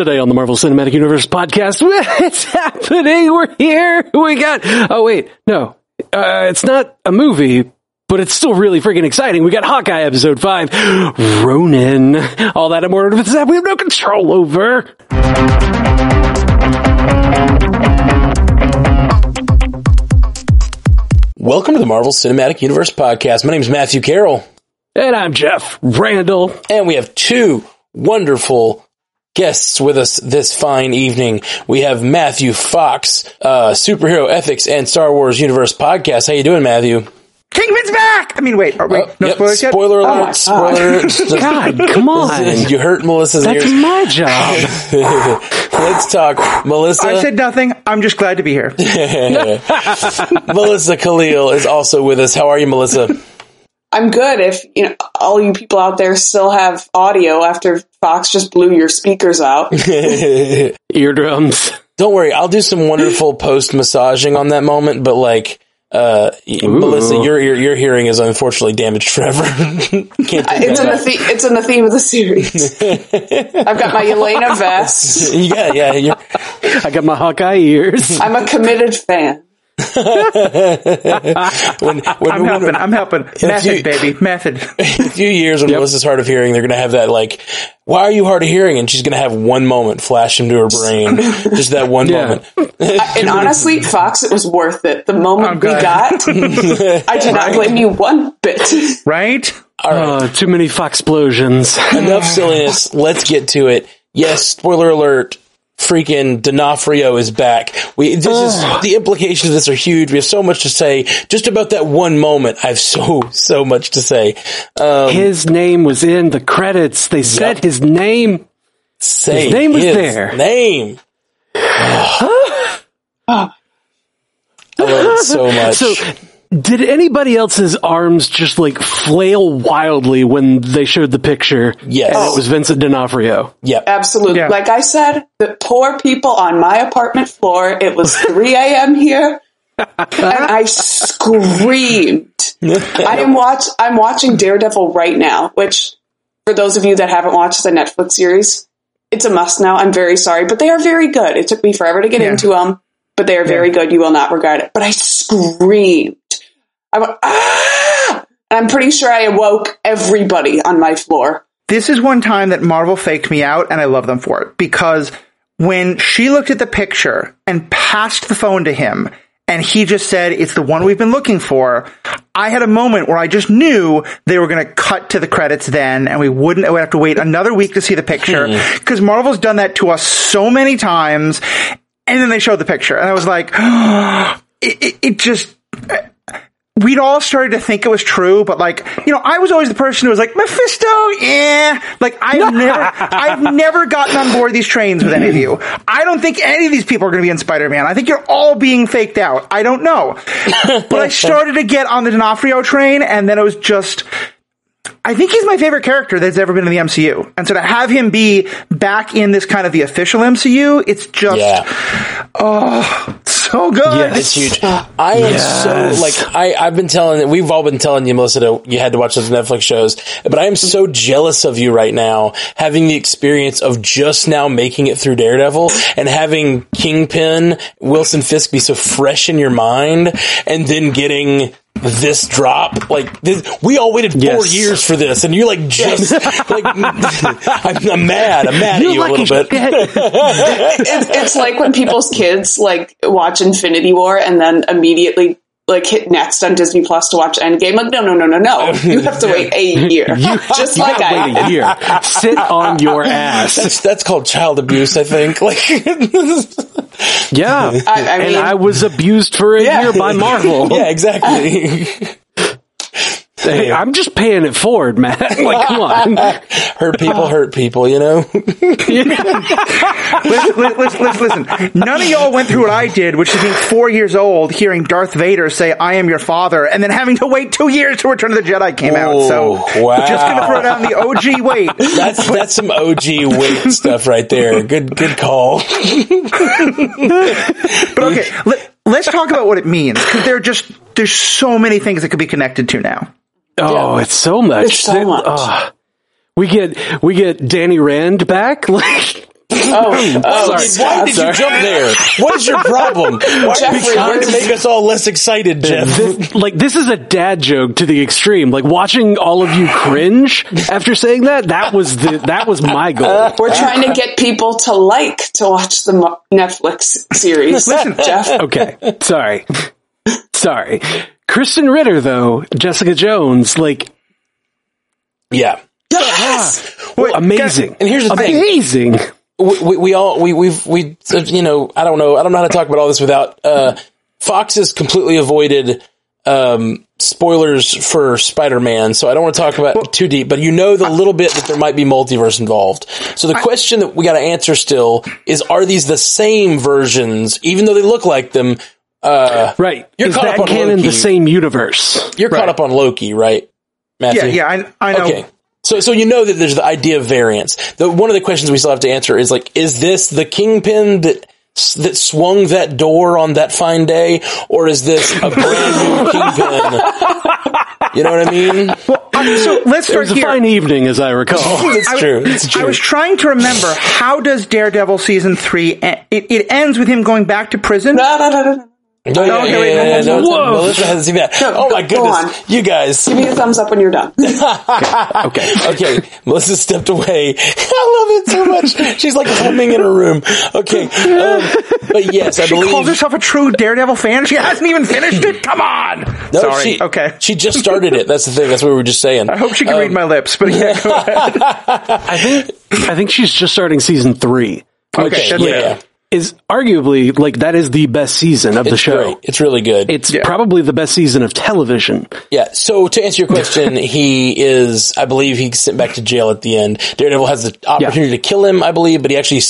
Today on the Marvel Cinematic Universe podcast, it's happening. We're here. We got, oh wait, no, uh, it's not a movie, but it's still really freaking exciting. We got Hawkeye episode five, Ronin. All that and more of that we have no control over. Welcome to the Marvel Cinematic Universe podcast. My name is Matthew Carroll. And I'm Jeff Randall. And we have two wonderful guests with us this fine evening. We have Matthew Fox, uh, superhero ethics and Star Wars universe podcast. How you doing, Matthew? Kingpin's back! I mean, wait, are we, Oh, no yep, spoilers yet? Spoiler Oh alert! Spoiler alert! God, come on. you hurt Melissa's That's ears. my job. Let's talk. Melissa. I said nothing. I'm just glad to be here. Melissa Khalil is also with us. How are you, Melissa? I'm good if you know all you people out there still have audio after Fox just blew your speakers out. Eardrums. Don't worry, I'll do some wonderful post massaging on that moment, but like uh Melissa, your, your your hearing is unfortunately damaged forever. Can't take It's in the back. the- it's in the theme of the series. I've got my Yelena vest. Yeah, yeah, I got my Hawkeye ears. I'm a committed fan. when, when, I'm when- helping. I'm helping. Method, you- baby. Method. in a few years when Melissa's hard of hearing, they're gonna have that like, why are you hard of hearing? And she's gonna have one moment flash into her brain, just that one Yeah. moment. And honestly, Fox, it was worth it. The moment we got, I do not blame you one bit. Right? Uh, too many Fox explosions. Enough silliness. Let's get to it. Yes, spoiler alert. Freaking D'Onofrio is back. We this is the implications of this are huge. We have so much to say just about that one moment. I have so so much to say. Um, his name was in the credits. They said Yep. his name. say His name was his there. Name. I love it so much. So, did anybody else's arms just like flail wildly when they showed the picture? Yes. And it was Vincent D'Onofrio. yep. Absolutely. Yeah. Like I said, the poor people on my apartment floor, it was 3 a.m. here, and I screamed. I am watch I'm watching Daredevil right now, which for those of you that haven't watched the Netflix series, it's a must now. I'm very sorry, but they are very good. It took me forever to get Yeah. into them, but they are very good. You will not regret it. But I screamed. I went, ah! And I'm pretty sure I awoke everybody on my floor. This is one time that Marvel faked me out, and I love them for it because when she looked at the picture and passed the phone to him, and he just said, "It's the one we've been looking for." I had a moment where I just knew they were going to cut to the credits then, and we wouldn't I would have to wait another week to see the picture because Marvel's done that to us so many times, and then they showed the picture, and I was like, it, it, it just we'd all started to think it was true, but like, you know, I was always the person who was like, Mephisto, yeah. Like, I've never, I've never gotten on board these trains with any of you. I don't think any of these people are going to be in Spider-Man. I think you're all being faked out. I don't know. but I started to get on the D'Onofrio train, and then it was just, I think he's my favorite character that's ever been in the MCU. And so to have him be back in this kind of the official MCU, it's just, Yeah. Oh, so good. Yes. It's huge. I am so like I I've been telling we've all been telling you Melissa to, you had to watch those Netflix shows, but I am so jealous of you right now having the experience of just now making it through Daredevil and having Kingpin Wilson Fisk be so fresh in your mind and then getting this drop like this, we all waited four Yes. years for this and you're like just like I'm, I'm mad I'm mad at you a little bit shit. it's, it's like when people's kids like watch Infinity War and then immediately like hit next on Disney Plus to watch Endgame. Like, no, no, no, no, no. You have to wait a year, you, just You like gotta I wait a year. Sit on your ass. that's that's called child abuse I think like Yeah. I, I and I was abused for a Yeah. year by Marvel. yeah exactly Hey, I'm just paying it forward, man. Like, come on. hurt people hurt people, you know? listen, listen, listen, listen, listen. None of y'all went through what I did, which is being four years old, hearing Darth Vader say, I am your father, and then having to wait two years till Return of the Jedi came out. So, wow. just gonna throw down the OG wait. That's that's some OG weight stuff right there. Good good call. But okay, let, let's talk about what it means, because there are just, there's so many things that could be connected to now. Oh, it's so much. It's so much. Oh. we get we get Danny Rand back. Like Oh, oh, Why did you jump there? What is your problem? Why are you Jeffrey, trying to make us all less excited, Jeff? This- like this is a dad joke to the extreme. Like watching all of you cringe after saying that. That was the that was my goal. We're trying to get people to like to watch the Netflix series. Listen, Jeff. Okay, sorry, sorry. Krysten Ritter though, Jessica Jones, like Yeah. Yes. Wait, amazing. And here's the thing. amazing. we, we, we all we we've we uh, you know I don't know I don't know how to talk about all this without uh, Fox has completely avoided um, spoilers for Spider-Man, so I don't want to talk about too deep. But you know the little bit that there might be multiverse involved. So the question that we got to answer still is: Are these the same versions, even though they look like them? Uh, Right. You're is caught that up on canon Loki. the same universe? you're caught up on Loki, right, Matthew? Yeah, yeah, I, I know. Okay. So, so you know that there's the idea of variance. The, one of the questions we still have to answer is like, is this the kingpin that that swung that door on that fine day, or is this a brand new kingpin? You know what I mean? Uh, so let's start It start was a fine evening, as I recall. That's I- true. It's true. I was trying to remember how does Daredevil season three? End? It, it ends with him going back to prison. No, no, no, no, no. No, yeah, okay, yeah, wait, yeah, yeah, no, no, whoa. Melissa hasn't seen that. No, oh my go goodness, on. you guys. Give me a thumbs up when you're done. okay. Okay, Melissa stepped away. I love it so much. She's like humming in her room. Okay, um, but yes, I She believe she calls herself a true Daredevil fan. She hasn't even finished it. Come on. No, Sorry. She, okay. She just started it. That's the thing. That's what we were just saying. I hope she can Um, read my lips. But yeah, go ahead. I think I think she's just starting season three. which, Okay, like, yeah. Is arguably like that is the best season of the It's show. great. It's really good. It's Yeah. probably the best season of television. yeah. So to answer your question, he is, I believe he's sent back to jail at the end. Daredevil has the opportunity to kill him, I believe, but he actually,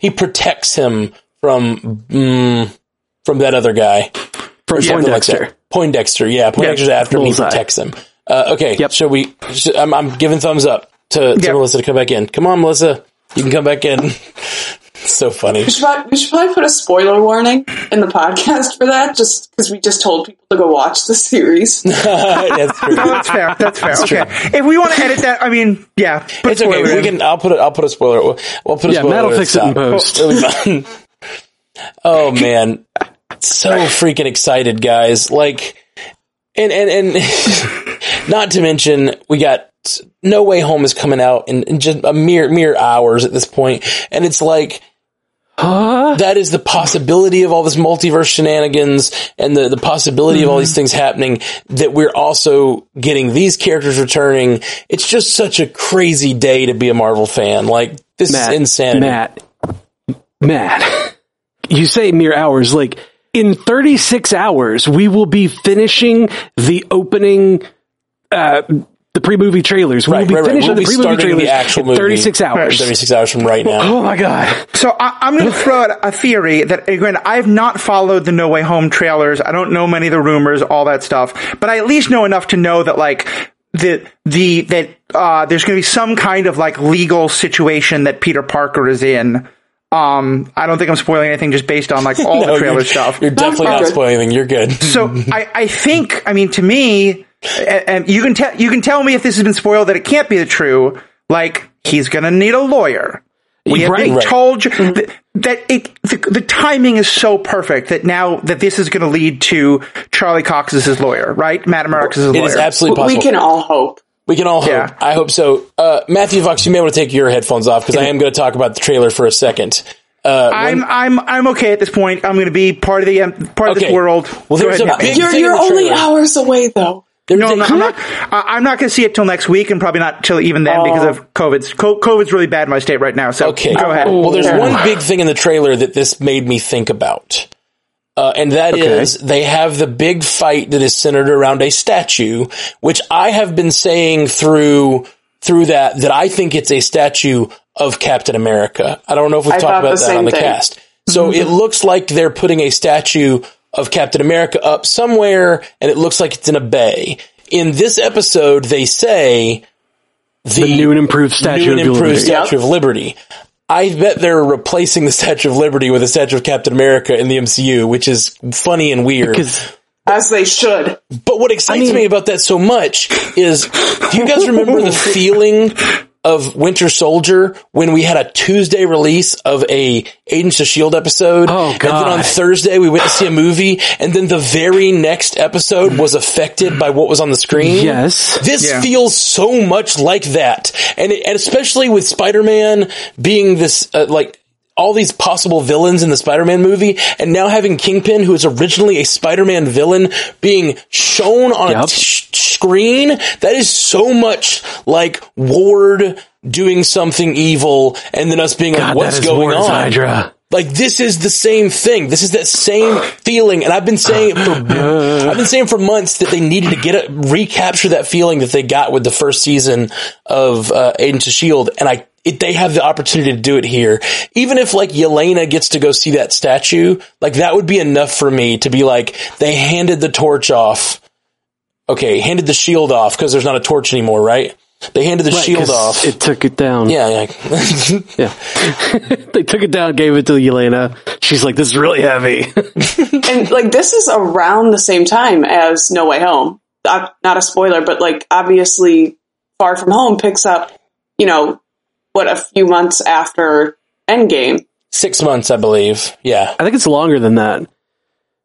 he protects him from, mm, from that other guy. From Something like Poindexter. that. Poindexter, yeah. Poindexter's after him, he protects him. Uh, okay. Yep. So we, sh- I'm, I'm giving thumbs up to, to Yep. Melissa to come back in. Come on, Melissa. You can come back in. it's so funny. We should, probably, we should probably put a spoiler warning in the podcast for that, just because we just told people to go watch the series. That's true. No, that's fair. That's fair. okay. If we want to edit that, I mean, yeah. put It's okay. spoiler We in. can. I'll put it. I'll put a spoiler. We'll, we'll put a Yeah, spoiler. Matt will fix the it in post. It'll be fun. oh man, so freaking excited, guys! Like, and and and not to mention, we got No Way Home is coming out in, in just a mere mere hours at this point, and it's like. That is the possibility of all this multiverse shenanigans and the, the possibility of all these things happening that we're also getting these characters returning. It's just such a crazy day to be a Marvel fan. Like, this Matt, is insanity. Matt, Matt, you say mere hours. Like in 36 hours, we will be finishing the opening, uh, the pre-movie trailers. We Right, will be right, right. finishing We'll the be pre-movie starting trailers the actual in movie 36 hours. 36 hours from right now. Oh my god! So I, I'm going to throw out a theory that again I've not followed the No Way Home trailers. I don't know many of the rumors, all that stuff, but I at least know enough to know that like the the that uh, there's going to be some kind of like legal situation that Peter Parker is in. Um, I don't think I'm spoiling anything just based on like all No, the trailer you're, stuff. You're definitely not spoiling anything. You're good. So I, I think, I mean, to me, and, and you can tell, you can tell me if this has been spoiled that it can't be the true. Like he's going to need a lawyer. We have been Right. Right. told you that, that it, the, the timing is so perfect that now that this is going to lead to Charlie Cox as his lawyer, right? Matt Murdock as his It lawyer. is absolutely possible. we can all hope. We can all hope. Yeah. I hope so. Uh, Matthew Fox, you may want to take your headphones off because I am going to talk about the trailer for a second. Uh, I'm I'm I'm okay at this point. I'm going to be part of the um, part of this world. Well, there's a big- You're, thing you're the only trailer. hours away, though. There's No, a- I'm not. I'm not, I- I'm not going to see it till next week, and probably not till even then because of COVID's. COVID's really bad in my state right now. So Okay. go ahead. Well, there's one big thing in the trailer that this made me think about. Uh, and that is they have the big fight that is centered around a statue, which I have been saying through through that that I think it's a statue of Captain America. I don't know if we've I talked about that on the thing. cast. So it looks like they're putting a statue of Captain America up somewhere, and it looks like it's in a bay. In this episode, they say the, The new and improved Statue new and of improved Liberty. Statue of Liberty. I bet they're replacing the Statue of Liberty with a statue of Captain America in the MCU, which is funny and weird. Because As they should. But what excites mean- me about that so much is, do you guys remember the feeling of Winter Soldier when we had a Tuesday release of a Agents of Shield episode. Oh, And then on Thursday we went to see a movie and then the very next episode was affected by what was on the screen. Yes. This Yeah. feels so much like that. And, it, and especially with Spider-Man being this, uh, like, all these possible villains in the Spider-Man movie, and now having Kingpin, who is originally a Spider-Man villain, being shown on a Yep. t- screen, that is so much like Ward doing something evil, and then us being like, what's going Ward's on? Hydra. Like this is the same thing. This is that same feeling, and I've been saying for I've been saying for months that they needed to get it, recapture that feeling that they got with the first season of uh, Agents of Shield, and I it, they have the opportunity to do it here. Even if like Yelena gets to go see that statue, like that would be enough for me to be like they handed the torch off. Okay, handed the shield off because there's not a torch anymore, right? They handed the Right, shield 'cause off. It took it down. yeah, yeah. Yeah. they took it down, gave it to Yelena. She's like, this is really heavy. and like this is around the same time as No Way Home. Uh, not a spoiler, but like obviously, Far From Home picks up. You know, what a few months after Endgame. Six months, I believe. Yeah. I think it's longer than that.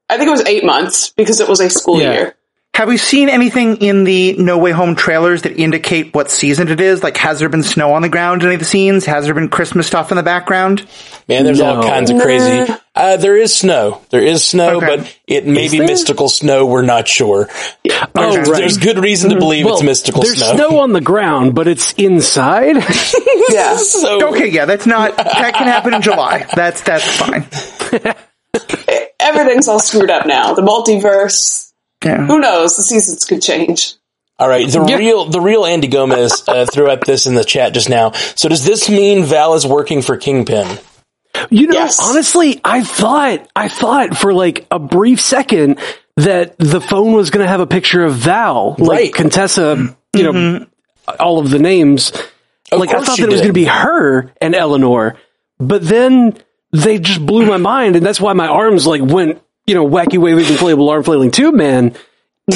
I think it was eight months because it was a school Yeah. year. Have we seen anything in the No Way Home trailers that indicate what season it is? Like, has there been snow on the ground in any of the scenes? Has there been Christmas stuff in the background? Man, there's all kinds of crazy. Uh, there is snow. There is snow, Okay. but it may Is be there? mystical snow. We're not sure. Oh, There's, right. there's good reason to believe well, it's mystical there's snow. snow on the ground, but it's inside. Yeah. So, Okay, yeah, that's not, that can happen in July. That's, that's fine. Everything's all screwed up now. The multiverse. Yeah. Who knows? The seasons could change. all right. The real, the real Andy Gomez uh, threw up this in the chat just now. So does this mean Val is working for Kingpin? You know, Yes. honestly, I thought, I thought for like a brief second that the phone was going to have a picture of Val, like Right. Contessa, you know, all of the names. like I thought she that it was going to be her and Eleanor, but then they just blew my mind, and that's why my arms like went, you know, wacky waving inflatable arm flailing tube man,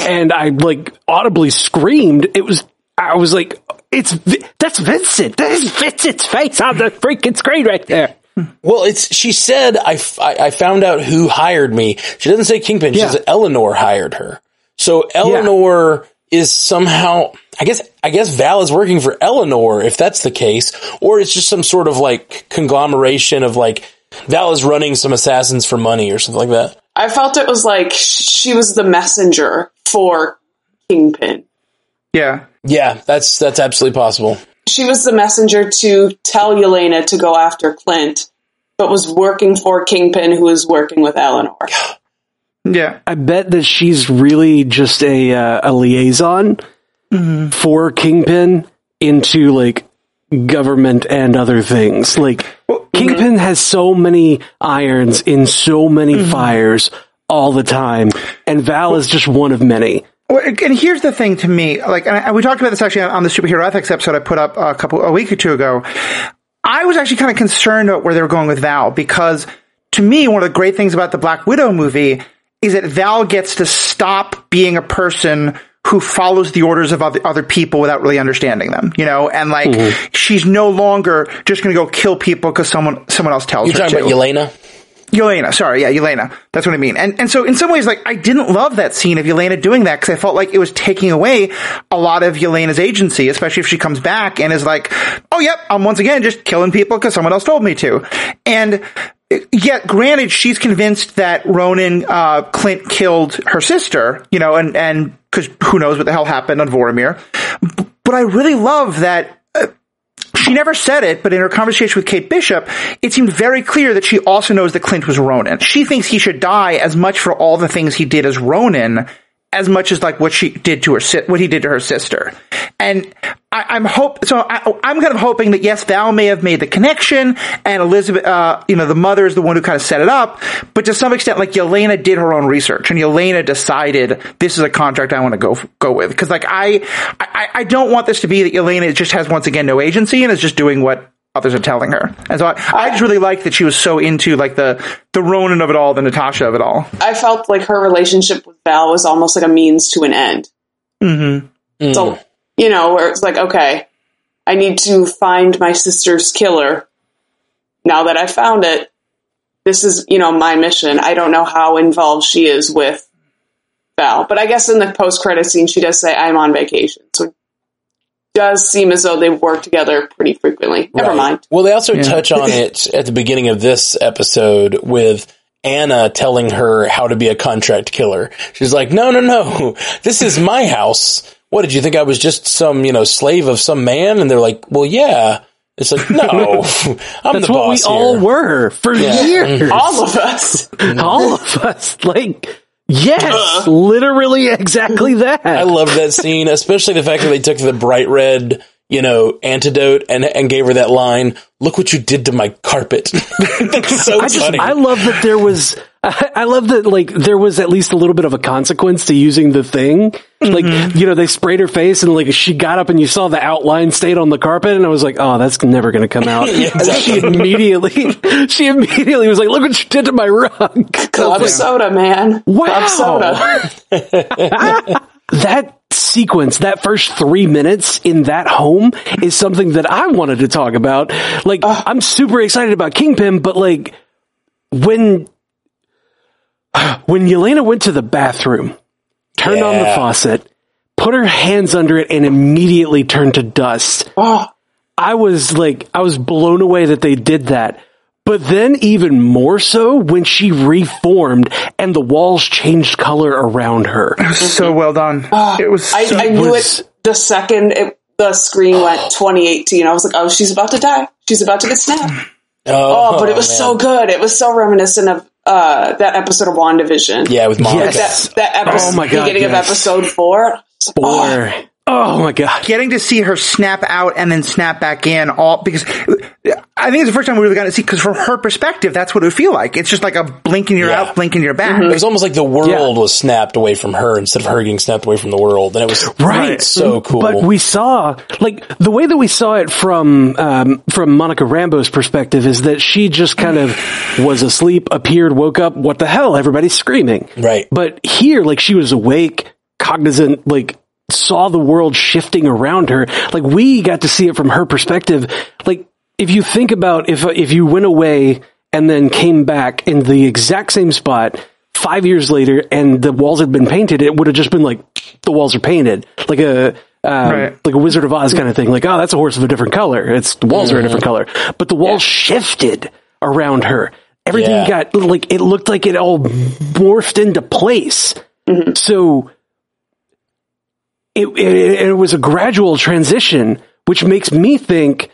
and I like audibly screamed. It was, I was like, it's that's Vincent. That is Vincent's face on the freaking screen right there. Well, it's, she said, I I found out who hired me. She doesn't say Kingpin. She Yeah. says Eleanor hired her. So Eleanor is somehow, I guess, I guess Val is working for Eleanor if that's the case, or it's just some sort of like conglomeration of like, Val is running some assassins for money or something like that. I felt it was like she was the messenger for Kingpin. Yeah. Yeah, that's, that's absolutely possible. She was the messenger to tell Yelena to go after Clint, but was working for Kingpin, who was working with Eleanor. Yeah. I bet that she's really just a uh, a liaison for Kingpin into like government and other things. Like mm-hmm. Kingpin has so many irons in so many mm-hmm. fires all the time, and Val is just one of many. Well, and here's the thing to me, like, and we talked about this actually on the superhero ethics episode I put up a couple, a week or two ago. I was actually kind of concerned about where they were going with Val because to me, one of the great things about the Black Widow movie is that Val gets to stop being a person who follows the orders of other, other people without really understanding them, you know, and like mm-hmm. she's no longer just going to go kill people because someone someone else tells You're her talking to. about Yelena? Yelena, sorry, yeah, Yelena. That's what I mean. And and so in some ways, like I didn't love that scene of Yelena doing that because I felt like it was taking away a lot of Yelena's agency, especially if she comes back and is like, "Oh, yep, I'm once again just killing people because someone else told me to." And yet, granted, she's convinced that Ronin uh, Clint killed her sister, you know, and and because who knows what the hell happened on Vormir. But I really love that she never said it, but in her conversation with Kate Bishop, it seemed very clear that she also knows that Clint was Ronin. She thinks he should die as much for all the things he did as Ronin, as much as like what she did to her, si- what he did to her sister. And I, I'm hope, so I, I'm kind of hoping that yes, Val may have made the connection, and Elizabeth, uh, you know, the mother is the one who kind of set it up, but to some extent, like Yelena did her own research, and Yelena decided this is a contract I want to go go with because like I, I I don't want this to be that Yelena just has once again no agency and is just doing what others are telling her. And so I, I just really liked that she was so into like the the Ronin of it all, the Natasha of it all. I felt like her relationship with Val was almost like a means to an end. Mm-hmm. So, you know, where it's like, okay, I need to find my sister's killer. Now that I found it, this is, you know, my mission. I don't know how involved she is with Val, but I guess in the post credit scene, she does say, I'm on vacation. So it does seem as though they work together pretty frequently. Never Right. mind. Well, they also touch on it at the beginning of this episode with Anna telling her how to be a contract killer. She's like, no, no, no, this is my house. What did you think I was just some, you know, slave of some man? And they're like, well, yeah. It's like, no, I'm That's the what we boss all were for Yeah. years. All of us. Mm-hmm. all of us. Like, yes, literally exactly that. I love that scene, especially the fact that they took the bright red, you know, antidote and and gave her that line. Look what you did to my carpet. That's so I just, funny. I love that there was, I, I love that like there was at least a little bit of a consequence to using the thing. Mm-hmm. Like, you know, they sprayed her face and like she got up and you saw the outline stayed on the carpet and I was like, oh, that's never going to come out. Yeah, And then she immediately, she immediately was like, look what you did to my rug. Club soda, man. Wow. Club soda. that sequence, that first three minutes in that home is something that I wanted to talk about. Like, uh. I'm super excited about Kingpin, but like, when, when Yelena went to the bathroom, turned on the faucet, put her hands under it and immediately turned to dust. Oh, I was like, I was blown away that they did that. But then even more so when she reformed and the walls changed color around her. It was so well done. Ah, it was. I, so- I knew was- it the second it, the screen went ah. 2018. I was like, oh, she's about to die. She's about to get snapped. Oh, oh, but it was man. so good. It was so reminiscent of uh, that episode of WandaVision. Yeah, with Monica. Yes. That, that episode, Oh my God, beginning yes. of episode four. Or, oh ah. My god. getting to see her snap out and then snap back in all because I think it's the first time we really got to see because from her perspective that's what it would feel like it's just like a blinking you're Yeah. out blinking you're back It was almost like the world Yeah. was snapped away from her instead of her getting snapped away from the world, and it was Right. so cool. But we saw, like, the way that we saw it from, um, from Monica Rambeau's perspective is that she just kind of was asleep, appeared, woke up, what the hell, everybody's screaming. Right. But here, like, she was awake, cognizant, like, saw the world shifting around her. Like, we got to see it from her perspective. Like, if you think about if, if you went away and then came back in the exact same spot, five years later and the walls had been painted, it would have just been like the walls are painted, like a um, Right. like a Wizard of Oz kind of thing. Like, oh, that's a horse of a different color. It's the walls are a different color, but the walls shifted around her. Everything Yeah. got like it looked like it all morphed into place. So it, it it was a gradual transition, which makes me think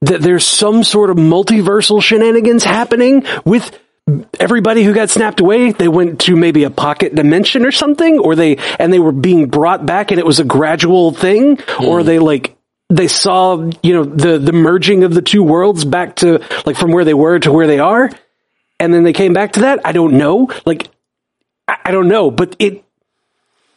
that there's some sort of multiversal shenanigans happening with everybody who got snapped away. They went to maybe a pocket dimension or something or they and they were being brought back and it was a gradual thing or hmm. they like they saw you know the the merging of the two worlds back to like from where they were to where they are. And then they came back to that. I don't know. Like i, I don't know but it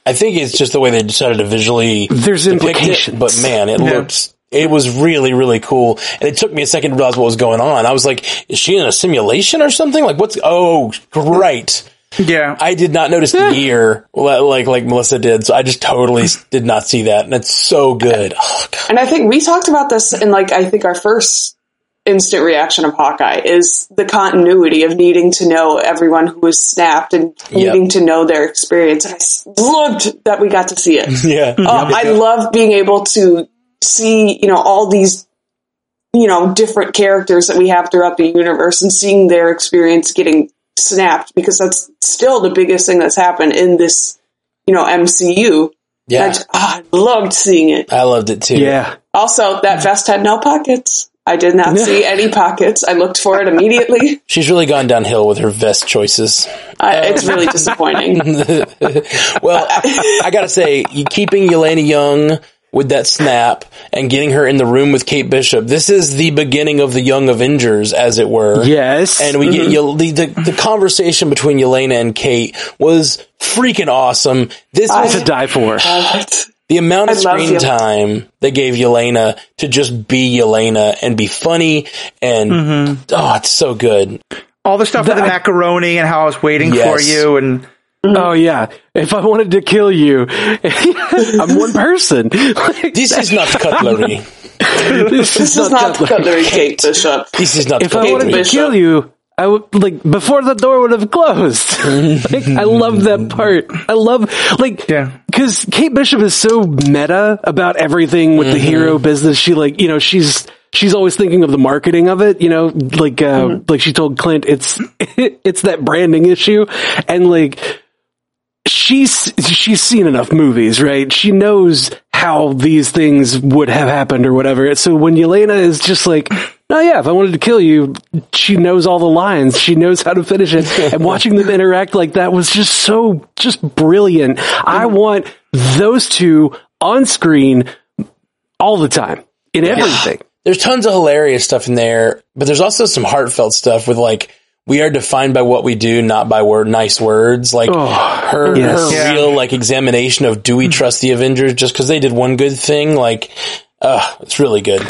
I think it's just the way they decided to visually There's depict implications. It, but man, it looked it was really really cool, and it took me a second to realize what was going on. I was like, "Is she in a simulation or something? Like, what's? Oh, great! yeah I did not notice the gear like like Melissa did, so I just totally did not see that, and it's so good. Oh, God. And I think we talked about this in like I think our first instant reaction of Hawkeye is the continuity of needing to know everyone who was snapped and needing to know their experience. And I s- loved that we got to see it. Yeah, Uh, I love being able to see, you know, all these, you know, different characters that we have throughout the universe and seeing their experience getting snapped because that's still the biggest thing that's happened in this, you know, MCU. yeah. I, just- ah, I loved seeing it. I loved it too. yeah Also, that vest had no pockets. I did not see any pockets. I looked for it immediately. she's really gone downhill with her vest choices. I, it's really disappointing. Well, I gotta say, you- keeping Yelena Young with that snap and getting her in the room with Kate Bishop, this is the beginning of the Young Avengers, as it were. yes And we get mm-hmm. Yel- the, the the conversation between Yelena and Kate was freaking awesome. This I- was to die for the amount of screen Yel- time they gave Yelena to just be Yelena and be funny and mm-hmm. oh, it's so good. all the stuff with the macaroni and how I was waiting for you and mm-hmm. Oh yeah, if I wanted to kill you, I'm one person. Like, This is not cutlery. this This is not cutlery, Kate Bishop. This is not If I cutlery. wanted to Bishop. kill you, I would like before the door would have closed. like, I love that part. I love like Yeah. because Kate Bishop is so meta about everything with the hero business. She like you know she's she's always thinking of the marketing of it. You know, like uh, like she told Clint, it's it's that branding issue, and like she's she's seen enough movies, right? She knows how these things would have happened or whatever. So when Yelena is just like, "No, yeah, if I wanted to kill you," she knows all the lines. She knows how to finish it. and watching them interact like that was just so just brilliant. I want those two on screen all the time in everything. there's tons of hilarious stuff in there, but there's also some heartfelt stuff with like we are defined by what we do, not by word nice words. Like her yes. her Yeah. real like examination of do we trust the Avengers just because they did one good thing? Like, uh, it's really good.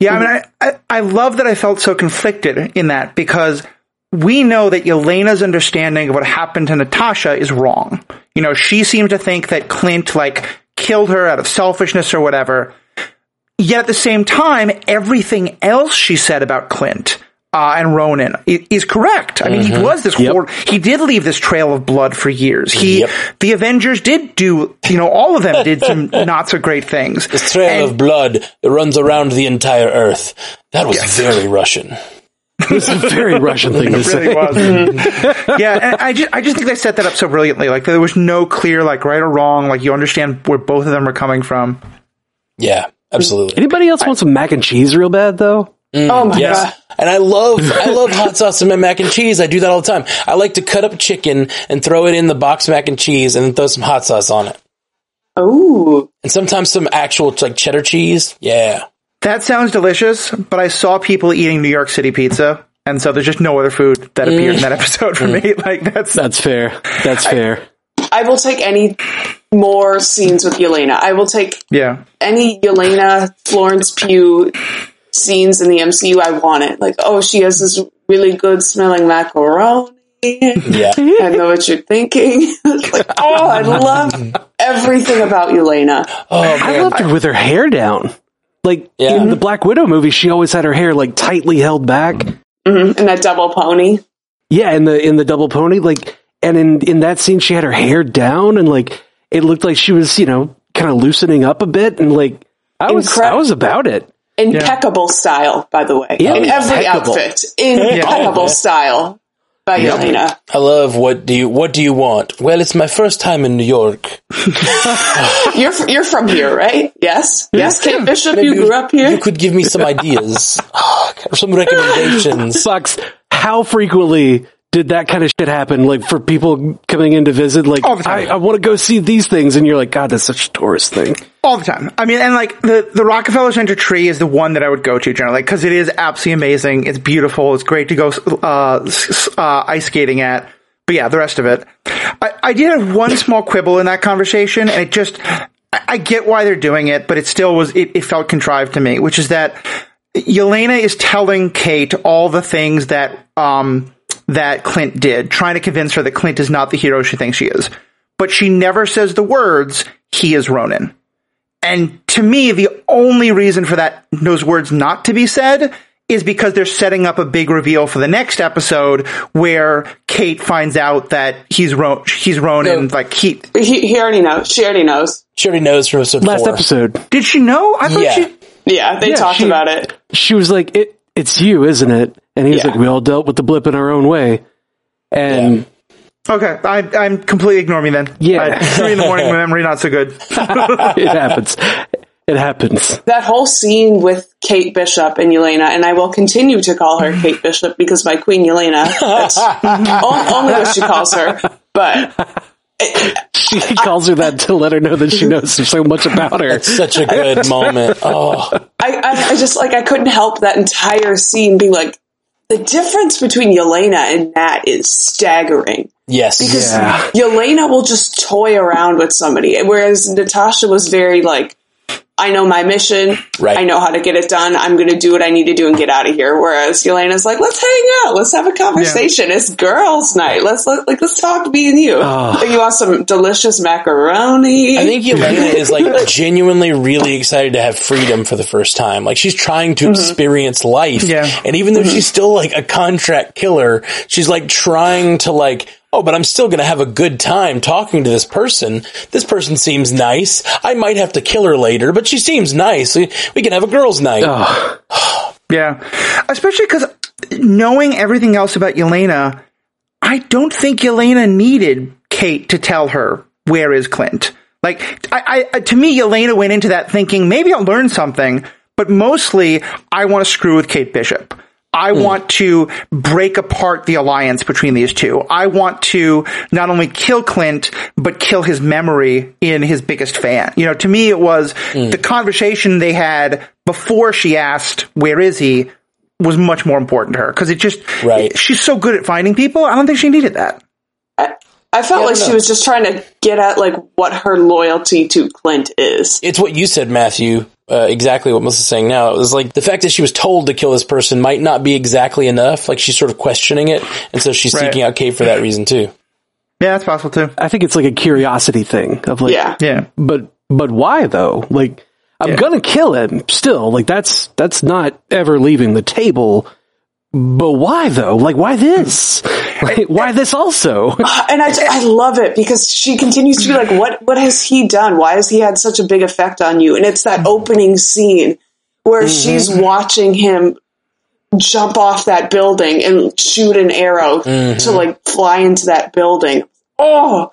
Yeah, I mean, I, I, I love that I felt so conflicted in that because we know that Yelena's understanding of what happened to Natasha is wrong. You know, she seemed to think that Clint, like, killed her out of selfishness or whatever. Yet at the same time, everything else she said about Clint uh, and Ronin is correct. I mean, he was this Yep. hor- he did leave this trail of blood for years. He, Yep. the Avengers did do, you know, all of them did some not so great things. This trail And- of blood that runs around the entire Earth. That was very Russian. It's a very Russian thing to It say. really was. yeah, and I just I just think they set that up so brilliantly. Like there was no clear like right or wrong. Like you understand where both of them are coming from. Yeah, absolutely. Anybody else want some mac and cheese real bad though? Mm. Oh my Yes. god. And I love, I love hot sauce in my mac and cheese. I do that all the time. I like to cut up chicken and throw it in the box mac and cheese and then throw some hot sauce on it. Ooh. And sometimes some actual like cheddar cheese. Yeah. That sounds delicious, but I saw people eating New York City pizza, and so there's just no other food that mm. appeared in that episode for mm. me. Like that's That's fair. That's fair. I will take any more scenes with Yelena. I will take yeah. any Yelena Florence Pugh scenes in the MCU. I want it. Like, oh, she has this really good smelling macaroni. Yeah. I know what you're thinking. Like, oh, I love everything about Yelena. Oh I loved her with her hair down. Like Yeah. in the Black Widow movie, she always had her hair like tightly held back. Mm-hmm. And that double pony. Yeah, in the in the double pony, like, and in in that scene, she had her hair down, and like it looked like she was, you know, kind of loosening up a bit, and like I was Incre- I was about it. Impeccable style, by the way. Yeah, in every impeccable. outfit. Impeccable style by Yelena. I love what do you what do you want? Well, it's my first time in New York. You're f- you're from here, right? Yes, yes. Kate Bishop, you grew up here. You could give me some ideas, or oh, some recommendations. Sucks. How frequently did that kind of shit happen? Like for people coming in to visit, like All the time. I, I want to go see these things, and you're like, God, that's such a tourist thing. All the time. I mean, and like the the Rockefeller Center tree is the one that I would go to generally because it is absolutely amazing. It's beautiful. It's great to go uh, uh, ice skating at. But yeah, the rest of it. I, I did have one small quibble in that conversation, and it just I, I get why they're doing it, but it still was it, it felt contrived to me, which is that Yelena is telling Kate all the things that um that Clint did, trying to convince her that Clint is not the hero she thinks she is. But she never says the words, he is Ronin. And to me, the only reason for that those words not to be said is because they're setting up a big reveal for the next episode where Kate finds out that he's Ro- he's Ronin. No. Like he He, he already knows. She already knows. She already knows from episode Last four. episode, did she know? I thought Yeah. she. Yeah, they Yeah, talked she- about it. she was like, "It, it's you, isn't it?" And he was Yeah. like, "We all dealt with the blip in our own way." And Okay, I, I'm completely ignoring me then. Yeah. I, three in the morning, my memory not so good. it happens. It happens. That whole scene with Kate Bishop and Yelena, and I will continue to call her Kate Bishop because my queen Yelena, that's only what she calls her. But She calls her that to let her know that she knows so much about her. Such a good moment. Oh, I, I, I just like I couldn't help that entire scene being like the difference between Yelena and Nat is staggering. Yes. Because Yeah. Yelena will just toy around with somebody, whereas Natasha was very like I know my mission. Right. I know how to get it done. I'm going to do what I need to do and get out of here. Whereas Yelena's like, let's hang out. Let's have a conversation. It's girls' night. Let's let, like let's talk me and you. Like, you want some delicious macaroni? I think Yelena is like genuinely really excited to have freedom for the first time. Like she's trying to mm-hmm. experience life. Yeah. And even though mm-hmm. she's still like a contract killer, she's like trying to like, oh, but I'm still going to have a good time talking to this person. This person seems nice. I might have to kill her later, but she seems nice. We, we can have a girls' night. Yeah. Especially because knowing everything else about Yelena, I don't think Yelena needed Kate to tell her where is Clint. Like, I, I, to me, Yelena went into that thinking maybe I'll learn something, but mostly I want to screw with Kate Bishop. I hmm. want to break apart the alliance between these two. I want to not only kill Clint, but kill his memory in his biggest fan. You know, to me, it was hmm. the conversation they had before she asked, where is he? Was much more important to her because it just, Right. she's so good at finding people. I don't think she needed that. I, I felt Yeah, like don't she was just trying to get at like what her loyalty to Clint is. it's what you said, Matthew. Uh, exactly what Melissa's saying now. It was like the fact that she was told to kill this person might not be exactly enough. Like she's sort of questioning it, and so she's Right. seeking out Kate for that reason too. Yeah, that's possible too. I think it's like a curiosity thing of like, Yeah. Yeah. but but why though? Like, I'm Yeah. gonna kill him still. Like that's that's not ever leaving the table. But why though? Like, why this? Like, why this also? Uh, and I, I love it because she continues to be like, what, what has he done? Why has he had such a big effect on you? And it's that opening scene where mm-hmm. she's watching him jump off that building and shoot an arrow mm-hmm. to like fly into that building. Oh,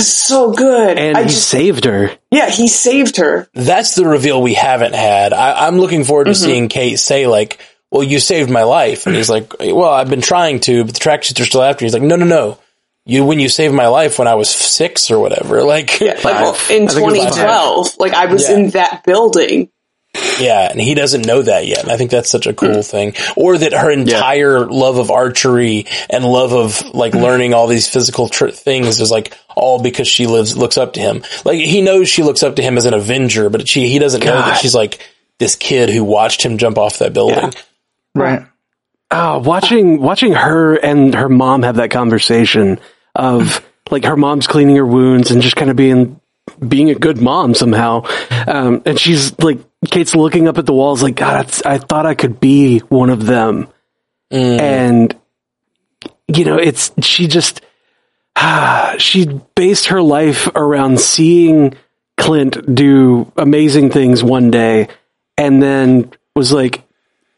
so good. And I he just, saved her. yeah, he saved her. That's the reveal we haven't had. I, I'm looking forward to Mm-hmm. seeing Kate say like, "Well, you saved my life," and he's like, "Well, I've been trying to, but the tracksuits are still after." you." He's like, "No, no, no." You when you saved my life when I was six or whatever, like Like well, in I think it was five. 2012, like I was Yeah. in that building. Yeah, and he doesn't know that yet. And I think that's such a cool hmm. thing. Or that her entire love of archery and love of like learning all these physical tr- things is like all because she lives looks up to him. Like he knows she looks up to him as an avenger, but she he doesn't know that she's like this kid who watched him jump off that building. Right. Oh, watching watching her and her mom have that conversation of like her mom's cleaning her wounds and just kind of being being a good mom somehow. Um, and she's like Kate's looking up at the walls like God, it's, I thought I could be one of them. And you know, it's she just she based her life around seeing Clint do amazing things one day and then was like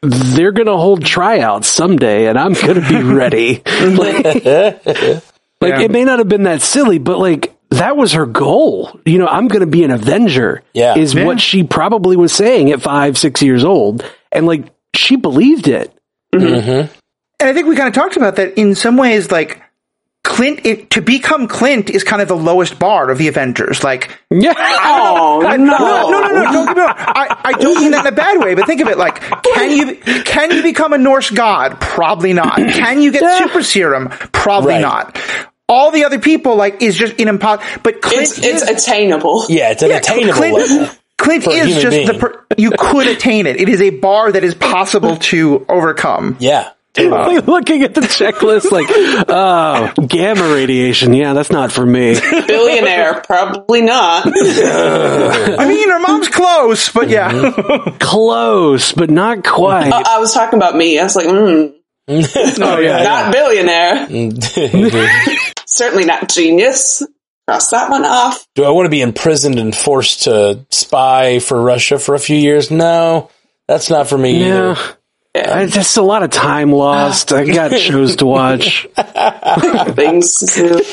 they're going to hold tryouts someday and I'm going to be ready. like like, Yeah. it may not have been that silly, but like that was her goal. You know, I'm going to be an Avenger Yeah. is Yeah. what she probably was saying at five, six years old. And like she believed it. Mm-hmm. And I think we kind of talked about that in some ways, like Clint, it, to become Clint is kind of the lowest bar of the Avengers. Like, Yeah. Oh no! no, no, no, no, don't get. I, I don't mean that in a bad way, but think of it like, can you, can you become a Norse god? Probably not. Can you get super serum? Probably Right. not. All the other people, like, is just an impossible, but Clint It's is, attainable. Yeah, it's an Yeah, attainable Clint, level. Clint is human just the, per, you could attain it. It is a bar that is possible to overcome. Yeah. Like, looking at the checklist, like, oh, gamma radiation. Yeah, that's not for me. Billionaire, probably not. I mean, her mom's close, but yeah. Close, but not quite. I was talking about me. I was like, mm, oh yeah, not billionaire. Certainly not genius. Cross that one off. Do I want to be imprisoned and forced to spy for Russia for a few years? No, that's not for me yeah. either. Uh, I, just a lot of time lost. I got shows to watch. Things to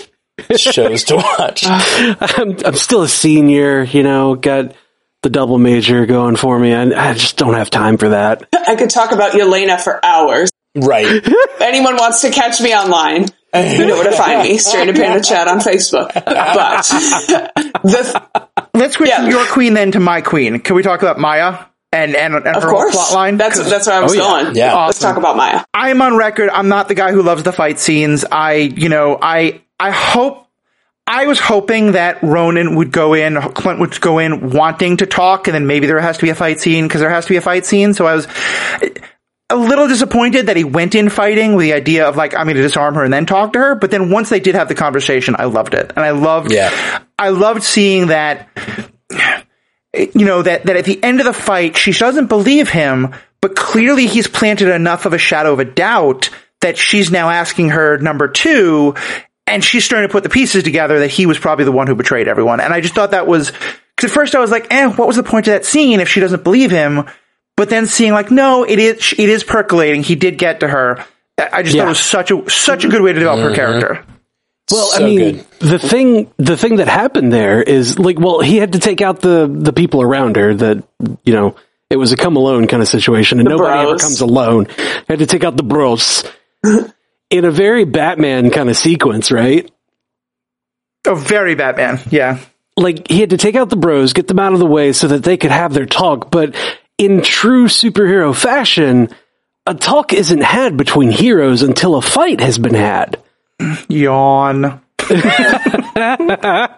do. Shows to watch. I'm, I'm still a senior, you know, got the double major going for me. I, I just don't have time for that. I could talk about Yelena for hours. Right. If anyone wants to catch me online, you know where to find me. Stranded Panda Chat on Facebook. But the, Let's switch Yeah. from your queen then to my queen. Can we talk about Maya and and, and of her course, plot line? that's that's where I was Oh, yeah. going. Yeah. Let's talk about Maya. I'm on record. I'm not the guy who loves the fight scenes. I, you know, I I hope I was hoping that Ronin would go in, Clint would go in wanting to talk, and then maybe there has to be a fight scene because there has to be a fight scene. So I was a little disappointed that he went in fighting with the idea of like I'm going to disarm her and then talk to her. But then once they did have the conversation, I loved it, and I loved, Yeah. I loved seeing that. You know that that at the end of the fight, she doesn't believe him, but clearly he's planted enough of a shadow of a doubt that she's now asking her number two, and she's starting to put the pieces together that he was probably the one who betrayed everyone. And I just thought that was because at first I was like, eh, what was the point of that scene if she doesn't believe him? But then seeing like, no, it is it is percolating. He did get to her. I just Yeah. thought it was such a such a good way to develop her character. Well, So I mean, good. the thing, the thing that happened there is like, well, he had to take out the, the people around her that, you know, it was a come alone kind of situation and nobody ever comes alone. Had to take out the bros in a very Batman kind of sequence, right? Oh, very Batman. Yeah. Like he had to take out the bros, get them out of the way so that they could have their talk. But in true superhero fashion, a talk isn't had between heroes until a fight has been had. Yawn. I,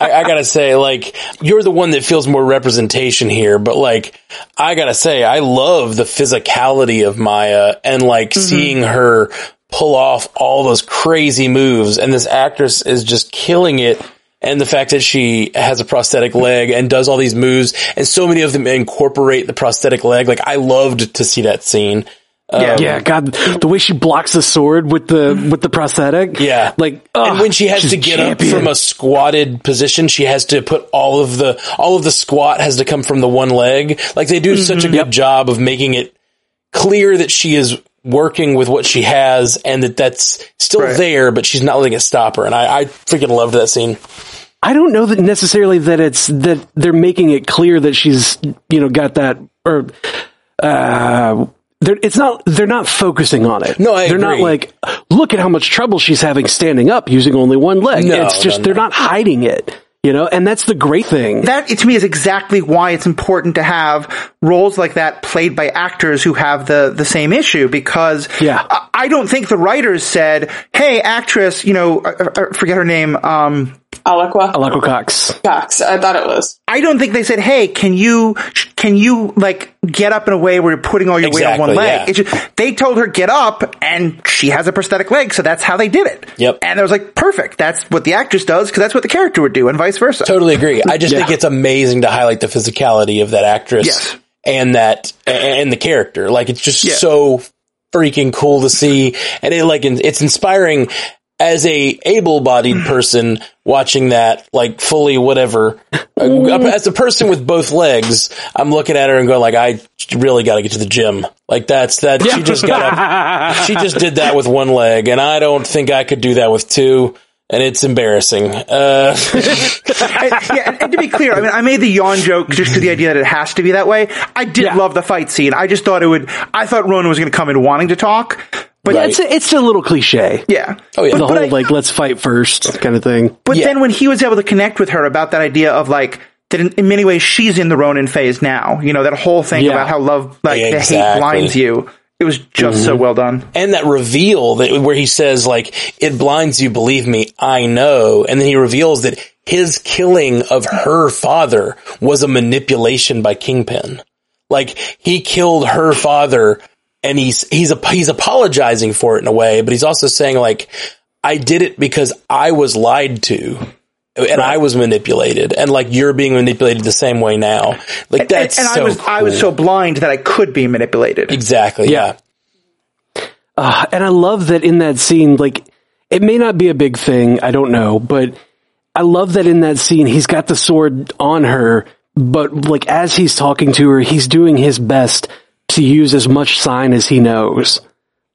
I gotta say, like, you're the one that feels more representation here, but like, I gotta say, I love the physicality of Maya and like mm-hmm. seeing her pull off all those crazy moves and this actress is just killing it. And the fact that she has a prosthetic leg and does all these moves and so many of them incorporate the prosthetic leg. Like, I loved to see that scene. Yeah. Yeah, God, the way she blocks the sword with the with the prosthetic. Yeah. like and when she has to get champion. up from a squatted position, she has to put all of the all of the squat has to come from the one leg. Like they do such a good job of making it clear that she is working with what she has and that that's still Right. there, but she's not letting it stop her. And I, I freaking loved that scene. I don't know that necessarily that it's that they're making it clear that she's you know got that or uh they're, it's not they're not focusing on it. No, I they're not like look at how much trouble she's having standing up using only one leg. No, it's just no, they're no. not hiding it. You know, and that's the great thing. that to me is exactly why it's important to have roles like that played by actors who have the the same issue because Yeah. I, I don't think the writers said, "Hey, actress, you know, uh, uh, forget her name, um Alaqua Alako Cox. Cox. I thought it was. I don't think they said, "Hey, can you can you like get up in a way where you're putting all your weight on one leg?" yeah. Just, they told her get up, and she has a prosthetic leg, so that's how they did it. Yep. And I was like, perfect. That's what the actress does because that's what the character would do, and vice versa. Totally agree. I just Yeah. think it's amazing to highlight the physicality of that actress Yes. and that and the character. Like it's just Yeah. so freaking cool to see, and it like it's inspiring as a able-bodied person watching that. Like fully whatever. As a person with both legs, I'm looking at her and going like, I really got to get to the gym. Like that's that. She just got. up, she just did that with one leg, and I don't think I could do that with two. And it's embarrassing. Uh, And- yeah, and, and to be clear, I mean, I made the yawn joke just to the idea that it has to be that way. I did Yeah. love the fight scene. I just thought it would. I thought Ronin was going to come in wanting to talk, but Right. It's a, it's a little cliche. yeah. Oh, yeah. The But- whole I- like let's fight first kind of thing. But Yeah. then when he was able to connect with her about that idea of like that in, in many ways she's in the Ronin phase now, you know, that whole thing Yeah. about how love, like Yeah, the hate blinds you. It was just so mm-hmm. well done. and that reveal that where he says like it blinds you believe me i know and then he reveals that his killing of her father was a manipulation by kingpin like he killed her father and he's he's a, he's apologizing for it in a way but he's also saying like i did it because i was lied to and I was manipulated, and like you're being manipulated the same way now. Like that's and, and so I was I was so blind that I could be manipulated. exactly yeah. Uh, and I love that in that scene, like, it may not be a big thing, I don't know, but I love that in that scene, he's got the sword on her, but like, as he's talking to her, he's doing his best to use as much sign as he knows.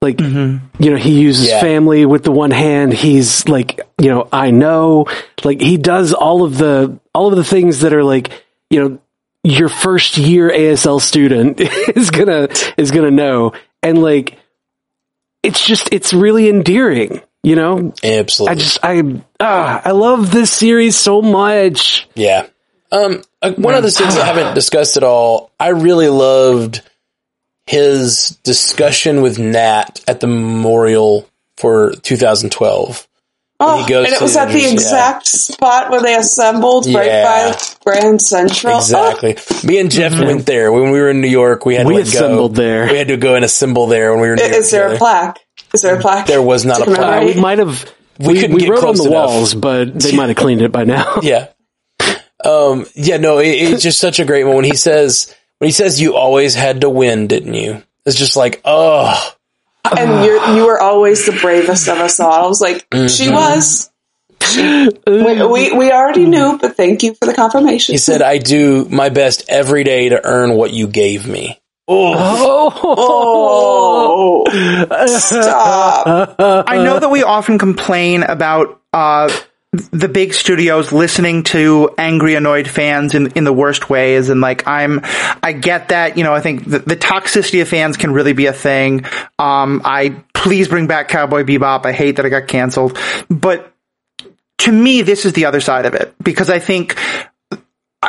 Like, you know, he uses Yeah. family with the one hand. He's like, you know, I know, like, he does all of the, all of the things that are like, you know, your first year ASL student is gonna, is gonna know. And like, it's just it's really endearing you know Absolutely. i just i ah, i love this series so much Yeah. Um, uh, one of the things I haven't discussed at all, I really loved his discussion with Nat at the memorial for 2012 Oh, he goes and it was the at the Avengers, yeah. exact spot where they assembled Yeah. right by Grand Central. Oh, Exactly. Me and Jeff went there when we were in New York. We had We to like, assembled go. there. We had to go and assemble there when we were. In New i- York is there a plaque? Is there a plaque? There was not a plaque. commemorate? we might have. We We, couldn't we get wrote on the enough. walls, but they might have cleaned it by now. Yeah. Um. Yeah. No. It, it's just such a great moment. when he says when he says you always had to win, didn't you? It's just like oh. and you're, you were always the bravest of us all. I was like, Mm-hmm. she was. She, we, we, we already knew, but thank you for the confirmation. He said, "I do my best every day to earn what you gave me." Oh, Oh, stop. I know that we often complain about uh, the big studios listening to angry, annoyed fans in in the worst ways, and like I'm, I get that. You know, I think the, the toxicity of fans can really be a thing. Um, I please bring back Cowboy Bebop. I hate that it got canceled, but to me, this is the other side of it because I think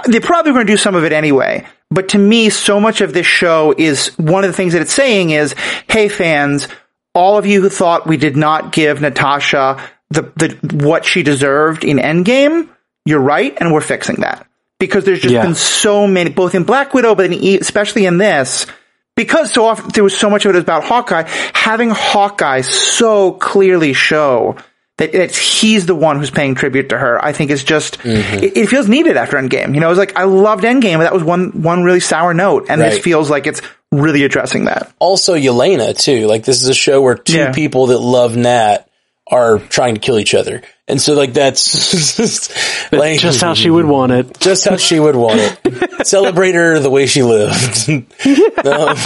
they're probably going to do some of it anyway. But to me, so much of this show is one of the things that it's saying is, hey fans, all of you who thought we did not give Natasha the, the what she deserved in Endgame, you're right, and we're fixing that. Because there's just Yeah. been so many, both in Black Widow, but in, especially in this, because so often there was so much of it about Hawkeye, having Hawkeye so clearly show that it's he's the one who's paying tribute to her, I think is just mm-hmm. it, it feels needed after Endgame. You know, it was like I loved Endgame, but that was one one really sour note, and this feels like it's really addressing that. Also, Yelena too. Like this is a show where two Yeah. people that love Nat are trying to kill each other, and so like that's like just how she would want it. just how she would want it. Celebrate her the way she lived. Um,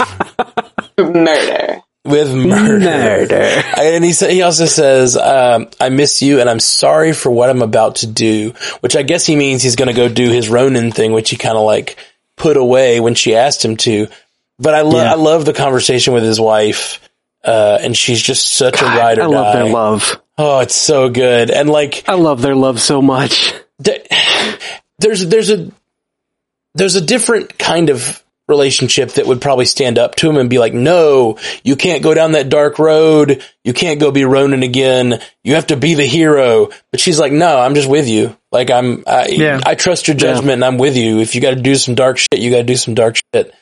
Murder. with murder. Murder. And he sa- he also says, um, "I miss you, and I'm sorry for what I'm about to do." Which I guess he means he's going to go do his Ronin thing, which he kind of like put away when she asked him to. But I love Yeah. I love the conversation with his wife, uh, and she's just such a ride I love die. their love. Oh, it's so good, and like I love their love so much. there's there's a there's a different kind of relationship that would probably stand up to him and be like, "No, you can't go down that dark road. You can't go be Ronin again. You have to be the hero." But she's like, "No, I'm just with you. Like I'm I, Yeah. I trust your judgment and I'm with you. If you got to do some dark shit, you got to do some dark shit."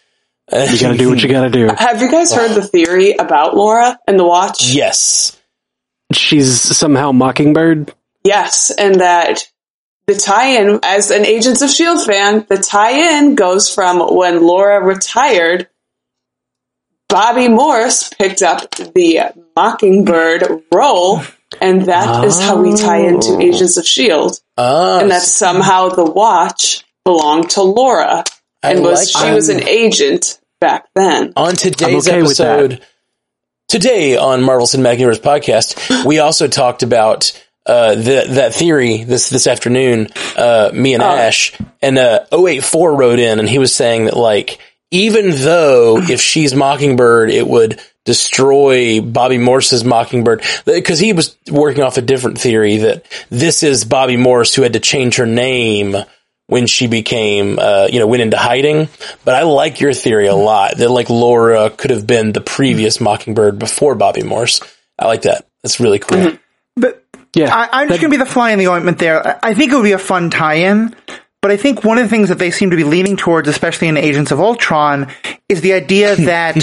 You gotta do what you gotta do. Have you guys heard the theory about Laura and the watch? yes. She's somehow Mockingbird. Yes, and that the tie-in, as an Agents of S.H.I.E.L.D. Fan, the tie-in goes from when Laura retired, Bobby Morse picked up the Mockingbird role, and that is how we tie into Oh. Agents of S.H.I.E.L.D. Ah, and that somehow the watch belonged to Laura, I and was like she that. was an agent back then. On today's okay episode, today on Marvels and Universe podcast, we also talked about uh, the, that theory this this afternoon. Uh, me and Ash and uh, 084 wrote in, and he was saying that like even though if she's Mockingbird, it would destroy Bobby Morse's Mockingbird because he was working off a different theory that this is Bobby Morse who had to change her name when she became, uh, you know, went into hiding. But I like your theory a lot that like Laura could have been the previous Mockingbird before Bobby Morse. I like that. That's really cool. But Yeah. I, I'm just going to be the fly in the ointment there. I- I think it would be a fun tie-in, but I think one of the things that they seem to be leaning towards, especially in Agents of Ultron, is the idea that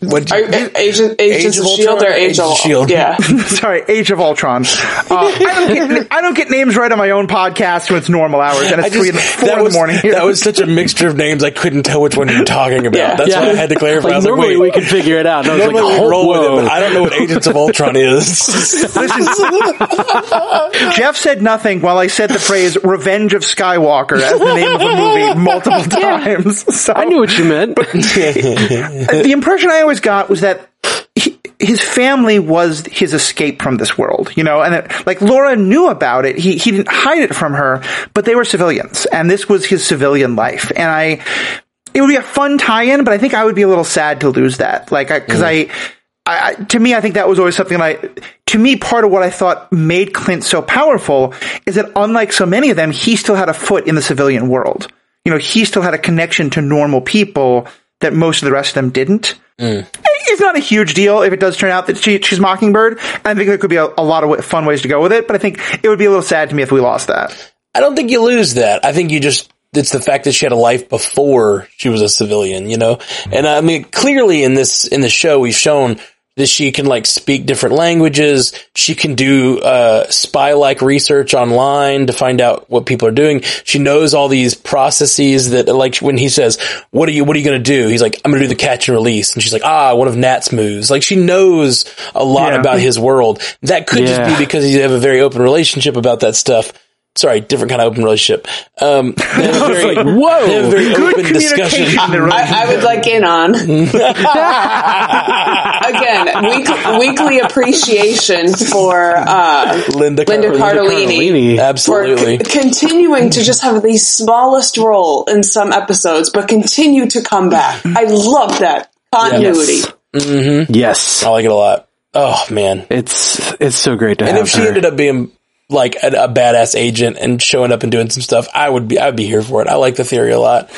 What Are, Agent, Agents of, S.H.I.E.L.D. or Age of Shield. Yeah. sorry, Age of Ultron. Uh, I, don't get, I don't get names right on my own podcast when it's normal hours and I it's three in the, four that in was, the morning. Here. that was such a mixture of names. I couldn't tell which one you were talking about. Yeah. That's Yeah. why I had to clarify. Like, I was like, normally wait, we can figure it out. And I was normally like, we oh, roll with it, but I don't know what Agents of Ultron is. Jeff said nothing while I said the phrase "Revenge of Skywalker" as the name of a movie multiple times. So I knew what you meant. But the impression I always got was that he, his family was his escape from this world, you know, and it, like Laura knew about it. He, he didn't hide it from her, but they were civilians and this was his civilian life. And I, it would be a fun tie-in, but I think I would be a little sad to lose that. Like, I, cause mm. I, I, I- to me, I think that was always something like, to me, part of what I thought made Clint so powerful is that unlike so many of them, he still had a foot in the civilian world. You know, he still had a connection to normal people that most of the rest of them didn't. Mm. It's not a huge deal if it does turn out that she, she's Mockingbird. I think there could be a, a lot of fun ways to go with it, but I think it would be a little sad to me if we lost that. I don't think you lose that. I think you just, it's the fact that she had a life before she was a civilian, you know? And I mean, clearly in this, in the show, we've shown that she can like speak different languages. She can do, uh, spy-like research online to find out what people are doing. She knows all these processes that like when he says, what are you, what are you going to do? He's like, I'm going to do the catch and release. And she's like, ah, one of Nat's moves. Like she knows a lot Yeah. about his world. That could just be because you have a very open relationship about that stuff. Sorry, different kind of open relationship. Um, they have a very, like, whoa, they have a very good open discussion. communication in the relationship. I, I would like in on again week, weekly appreciation for uh, Linda, Linda Cardellini. Cardellini. for Absolutely. c- continuing to just have the smallest role in some episodes, but continue to come back. I love that continuity. Yes. Yes. I like it a lot. Oh man. It's it's so great to And have And if she her. ended up being like a, a badass agent and showing up and doing some stuff, I would be, I'd be here for it. I like the theory a lot.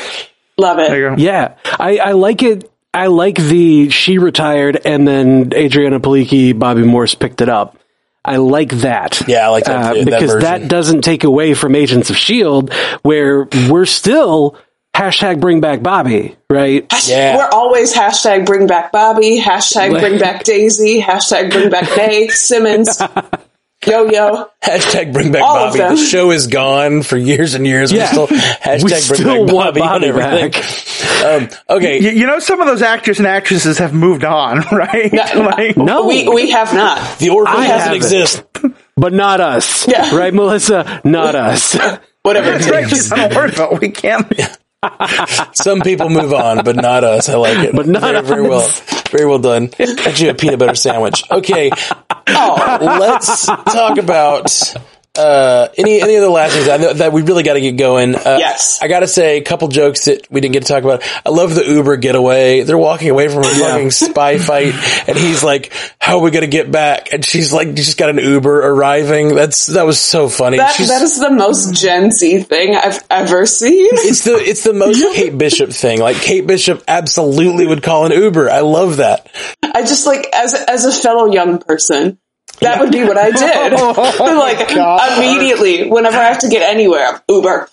Love it. There you go. Yeah, I, I like it. I like the she retired and then Adrianne Palicki, Bobby Morse picked it up. I like that. Yeah, I like that, Uh, that because version. that doesn't take away from Agents of Shield, where we're still hashtag Bring Back Bobby, right? Yeah. We're always hashtag bring back Bobby, hashtag bring back Daisy, hashtag bring back Nay, Simmons, Yo Yo. Hashtag bring back All Bobby. The show is gone for years and years. Yeah. We still hashtag We bring still back want Bobby, Bobby on everything. back. Um, okay. You, you know, some of those actors and actresses have moved on, right? like, No, We we have not. The Orville I doesn't exist. but not us, Yeah. right, Melissa? Not us. Whatever it That's right. takes. She's a word vote. We can't. Some people move on, but not us. I like it. But not very, very well. Very well done. Actually, a peanut butter sandwich. Okay. Oh, let's talk about uh, any any other last things I know that we really got to get going. Uh, Yes. I got to say a couple jokes that we didn't get to talk about. I love the Uber getaway. They're walking away from a fucking spy fight, and he's like, "How are we gonna get back?" And she's like, "You "Just got an Uber arriving." That's that was so funny. That that is the most Gen Z thing I've ever seen. it's the it's the most Kate Bishop thing. Like Kate Bishop absolutely would call an Uber. I love that. I just like as as a fellow young person, that would be what I did. Oh like immediately, whenever I have to get anywhere, Uber.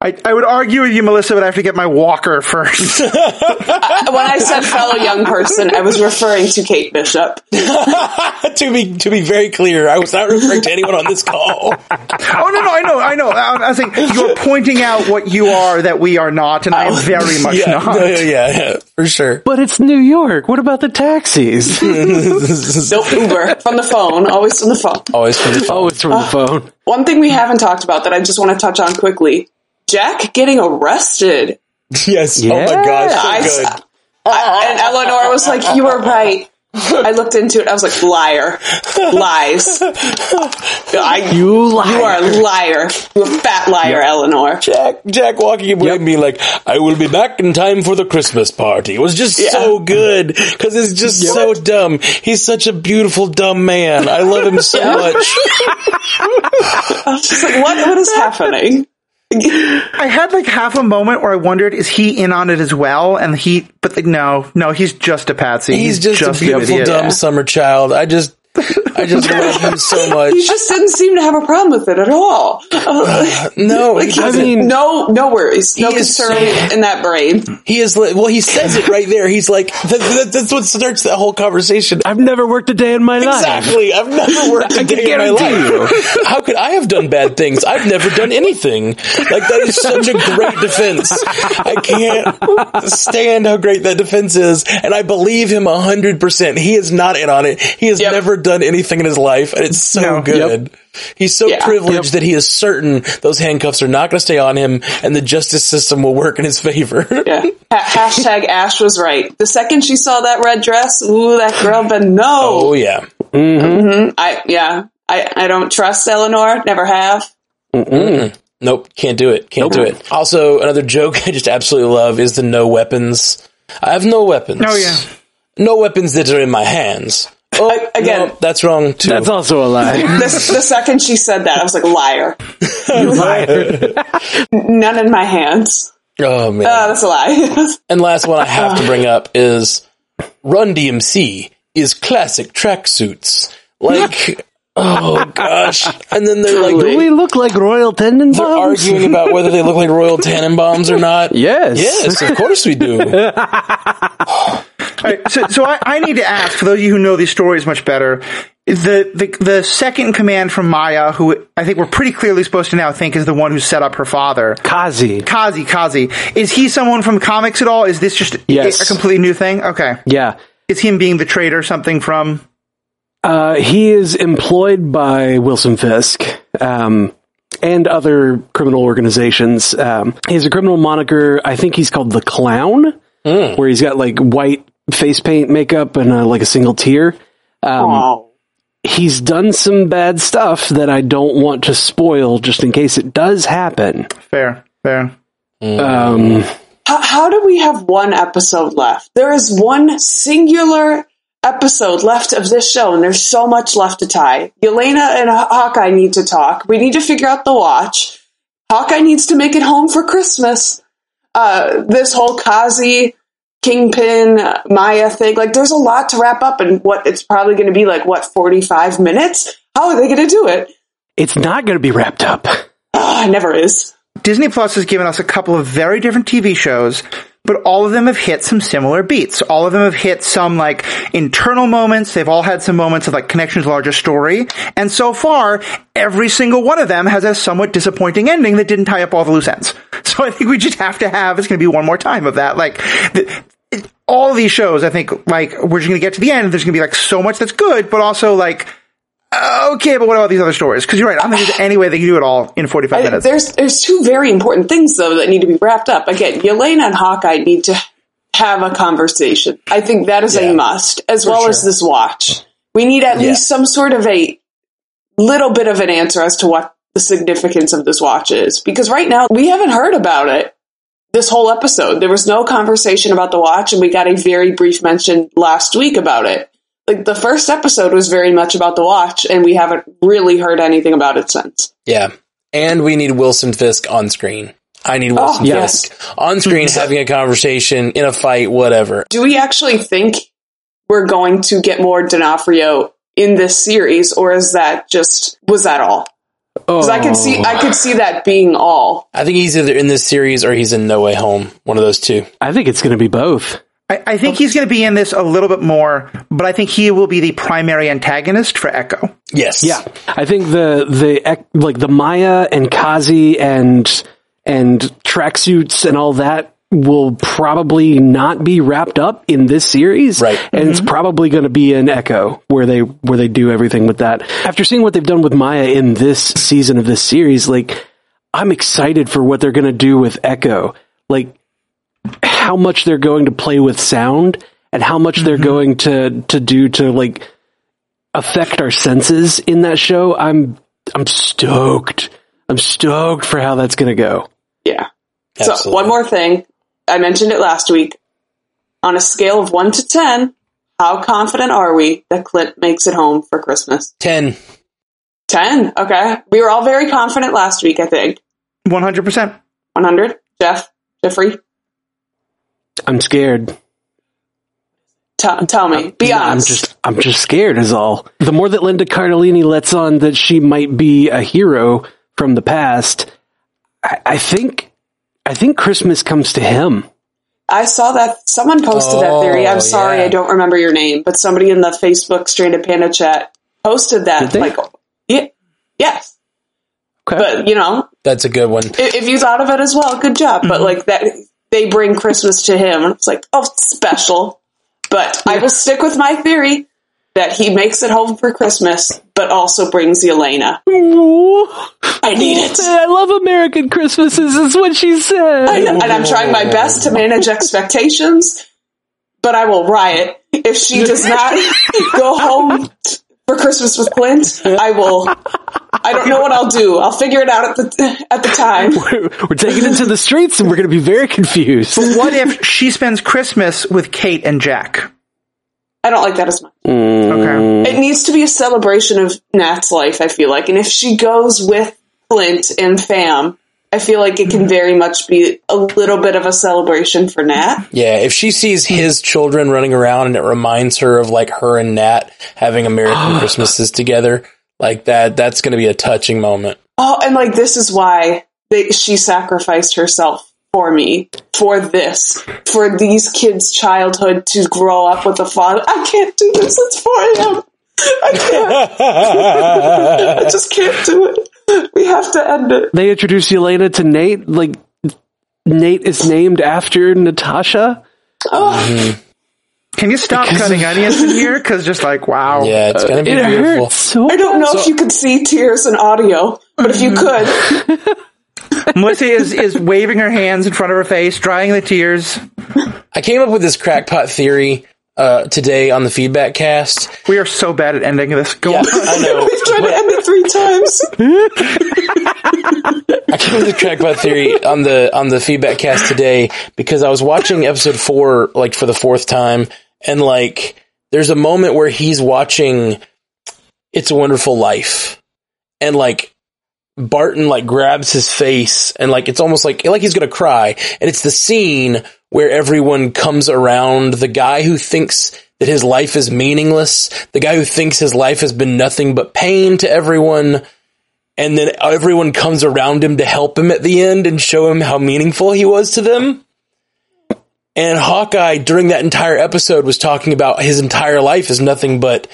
I, I would argue with you, Melissa, but I have to get my walker first. when I said fellow young person, I was referring to Kate Bishop. to be to be very clear, I was not referring to anyone on this call. oh no, no, I know, I know. I, I was like, you're pointing out what you are that we are not, and I am very much yeah, not. no, yeah, yeah, yeah, for sure. but it's New York. What about the taxis? Nope, Uber from the phone, always from the phone. Always from the phone. it's from the ah. phone. One thing we haven't talked about that I just want to touch on quickly: Jack getting arrested. yes. Oh my gosh, so I, good. I- and Eleanor was like, "You were right." I looked into it. I was like, "Liar, lies." I, You lie. you are a liar. You a fat liar, Eleanor. Jack, Jack walking away and being like, I will be back in time for the Christmas party. It was just so good because it's just so dumb. He's such a beautiful, dumb man. I love him so much. I was just like, "What? What is happening?" I had like half a moment where I wondered, is he in on it as well? And he, but like, no, no, he's just a patsy. He's just, a beautiful, dumb summer child. I just, I just love him so much. He just didn't seem to have a problem with it at all. Uh, no, Like, he he- mean- no, no worries, no He is concern in that brain. He is li- well. He says it right there. He's like that, that, that's what starts that whole conversation. I've never worked a day in my life. Exactly. I've never worked a I day in my guarantee life. How could I have done bad things? I've never done anything. Like that is such a great defense. I can't stand how great that defense is, and I believe him a hundred percent. He is not in on it. He has Yep. never done anything in his life, and it's so No. good. He's so Yeah. privileged that he is certain those handcuffs are not going to stay on him, and the justice system will work in his favor. Yeah. Ha- hashtag Ash was right. The second she saw that red dress, ooh, that girl, but no. oh yeah. Mm-hmm. I, yeah. I, I don't trust Eleanor. Never have. Nope, can't do it. Can't do it. Also, another joke I just absolutely love is the no weapons. I have no weapons. Oh yeah. No weapons that are in my hands. Oh, I- again- no, that's wrong too. That's also a lie. The, the second she said that, I was like, liar. You liar. None in my hands. Oh man. Uh, that's a lie. and last one I have to bring up is Run DMC is classic tracksuits. Like, oh gosh. And then they're like, Do we look like Royal Tenenbaums? they're arguing about whether they look like Royal Tenenbaums or not. Yes. Yes, of course we do. All right, so, so I, I need to ask for those of you who know these stories much better. The, the the second command from Maya, who I think we're pretty clearly supposed to now think is the one who set up her father, Kazi. Kazi. Kazi, is he someone from comics at all? Is this just a- Yes. a, completely new thing? Okay, Yeah. is him being the traitor something from? Uh, he is employed by Wilson Fisk um, and other criminal organizations. Um, he has a criminal moniker. I think he's called the Clown, where he's got like white face paint makeup and uh, like a single tear. Um, he's done some bad stuff that I don't want to spoil, just in case it does happen. Fair, fair. Um, How, how do we have one episode left? There is one singular episode left of this show, and there's so much left to tie. Yelena and Hawkeye need to talk. We need to figure out the watch. Hawkeye needs to make it home for Christmas. Uh, this whole Kazi Kingpin uh, Maya thing, like, there's a lot to wrap up, and what it's probably going to be like, what, 45 minutes? How are they going to do it? it's not going to be wrapped up. Ah, it never is. Disney Plus has given us a couple of very different TV shows, but all of them have hit some similar beats. All of them have hit some like internal moments. They've all had some moments of like connections larger story. And so far, every single one of them has a somewhat disappointing ending that didn't tie up all the loose ends. So I think we just have to have, it's going to be one more time of that. Like, the, it, all these shows, I think, like, we're just going to get to the end. There's going to be like so much that's good, but also like, okay, but what about these other stories? Because you're right. I don't think there's any way they can do it all in 45 I- minutes. There's there's two very important things though that need to be wrapped up. Again, Yelena and Hawkeye need to have a conversation. I think that is Yeah. a must, as well as this watch. We need at Yeah. least some sort of a little bit of an answer as to what the significance of this watch is. Because right now we haven't heard about it this whole episode. There was no conversation about the watch, and we got a very brief mention last week about it. Like the first episode was very much about the watch, and we haven't really heard anything about it since. Yeah. And we need Wilson Fisk on screen. I need oh, Wilson yes. Fisk on screen having a conversation in a fight, whatever. do we actually think we're going to get more D'Onofrio in this series, or is that just was that all? Because I could see I could see that being all. I think he's either in this series or he's in No Way Home. One of those two. I think it's going to be both. I, I think he's going to be in this a little bit more, but I think he will be the primary antagonist for Echo. Yes. Yeah, I think the the like the Maya and Kazi and and tracksuits and all that will probably not be wrapped up in this series, Right. And it's mm-hmm. probably going to be an Echo where they where they do everything with that. After seeing what they've done with Maya in this season of this series, like I'm excited for what they're going to do with Echo. Like how much they're going to play with sound and how much they're going to to do to like affect our senses in that show. I'm I'm stoked. I'm stoked for how that's going to go. Yeah. So one more thing, I mentioned it last week. On a scale of one to ten, how confident are we that Clint makes it home for Christmas? 10. Ten. Okay, we were all very confident last week. I think 100%. one hundred. Jeff, Jeffrey, I'm scared. tell tell me. Be I'm honest. just I'm just scared is all. The more that Linda Cardellini lets on that she might be a hero from the past, I, I think I think Christmas comes to him. I saw that someone posted that theory. Oh, I'm sorry, yeah. I don't remember your name, but somebody in the Facebook Stranded Panda chat posted that. Did they? Like, yeah, yes, Okay. but you know, That's a good one. if, if you thought of it as well, good job. Mm-hmm. But like that, they bring Christmas to him, and it's like, oh, special. But I will stick with my theory that he makes it home for Christmas, but also brings Yelena. I need it. I love American Christmases. Is what she said. I know, and I'm trying my best to manage expectations, but I will riot if she does not go home for Christmas with Clint. I will. I don't know what I'll do. I'll figure it out at the at the time. We're taking it to the streets, and we're going to be very confused. But what if she spends Christmas with Kate and Jack? I don't like that as much. Mm. Okay. It needs to be a celebration of Nat's life. I feel like, and if she goes with Clint and Fam, I feel like it can mm-hmm. very much be a little bit of a celebration for Nat. Yeah, if she sees his children running around and it reminds her of like her and Nat having American Christmases together, like that, that's going to be a touching moment. Oh, and like this is why they, she sacrificed herself for me, for this, for these kids' childhood to grow up with a father. I can't do this. It's for him. I can't. I just can't do it. We have to end it. They introduce Yelena to Nate. Like Nate is named after Natasha. Oh, Can you stop Because cutting onions in here? Because just like wow, Yeah, it's going to be It beautiful. hurts so. I don't know if you could see tears in audio, but if you mm-hmm. could, Melissa is is waving her hands in front of her face, drying the tears. I came up with this crackpot theory uh, today on the feedback cast. We are so bad at ending this. Go Yeah, on. I know. we've tried to end it three times. I came up with the crackpot theory on the on the feedback cast today because I was watching episode four like for the fourth time, and like there's a moment where he's watching "It's a Wonderful Life," and like Barton like grabs his face and like it's almost like like he's gonna cry, and it's the scene where everyone comes around the guy who thinks that his life is meaningless, the guy who thinks his life has been nothing but pain to everyone and then everyone comes around him to help him at the end and show him how meaningful he was to them. And Hawkeye during that entire episode was talking about his entire life is nothing but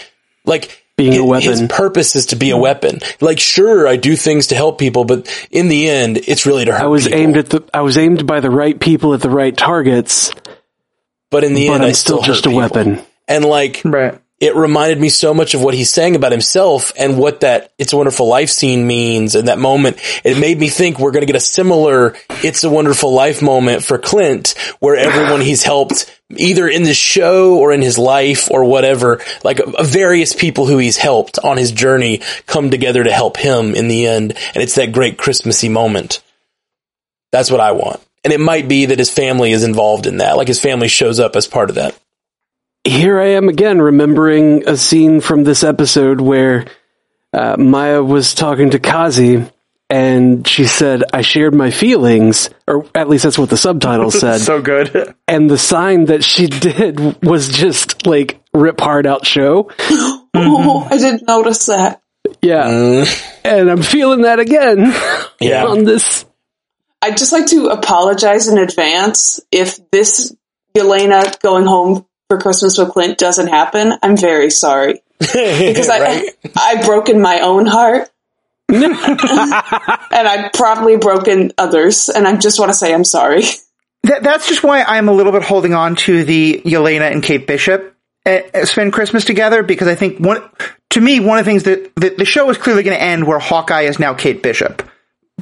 like Being a hi- His weapon. purpose is to be a weapon. Like sure, I do things to help people, but in the end, it's really to hurt I was people. aimed at the. I was aimed by the right people at the right targets, but in the but end, I'm I still, still just a people. weapon. And like, Right. It reminded me so much of what he's saying about himself and what that It's a Wonderful Life scene means in that moment. It made me think we're going to get a similar It's a Wonderful Life moment for Clint where everyone he's helped either in the show or in his life or whatever, like uh, various people who he's helped on his journey come together to help him in the end. And it's that great Christmassy moment. That's what I want. And it might be that his family is involved in that. Like his family shows up as part of that. Here I am again, remembering a scene from this episode where uh, Maya was talking to Kazi, and she said, "I shared my feelings," or at least that's what the subtitle said. So good. and the sign that she did was just like "Rip Hard Out Show." Oh, I didn't notice that. Yeah, and I'm feeling that again Yeah. on this. I'd just like to apologize in advance if this Yelena going home for Christmas with Clint doesn't happen. I'm very sorry because Right? I I've broken my own heart. and I've probably broken others, and I just want to say I'm sorry. That, that's just why I'm a little bit holding on to the Yelena and Kate Bishop uh, spend Christmas together because I think one, to me, one of the things that the, the show is clearly going to end where Hawkeye is now Kate Bishop.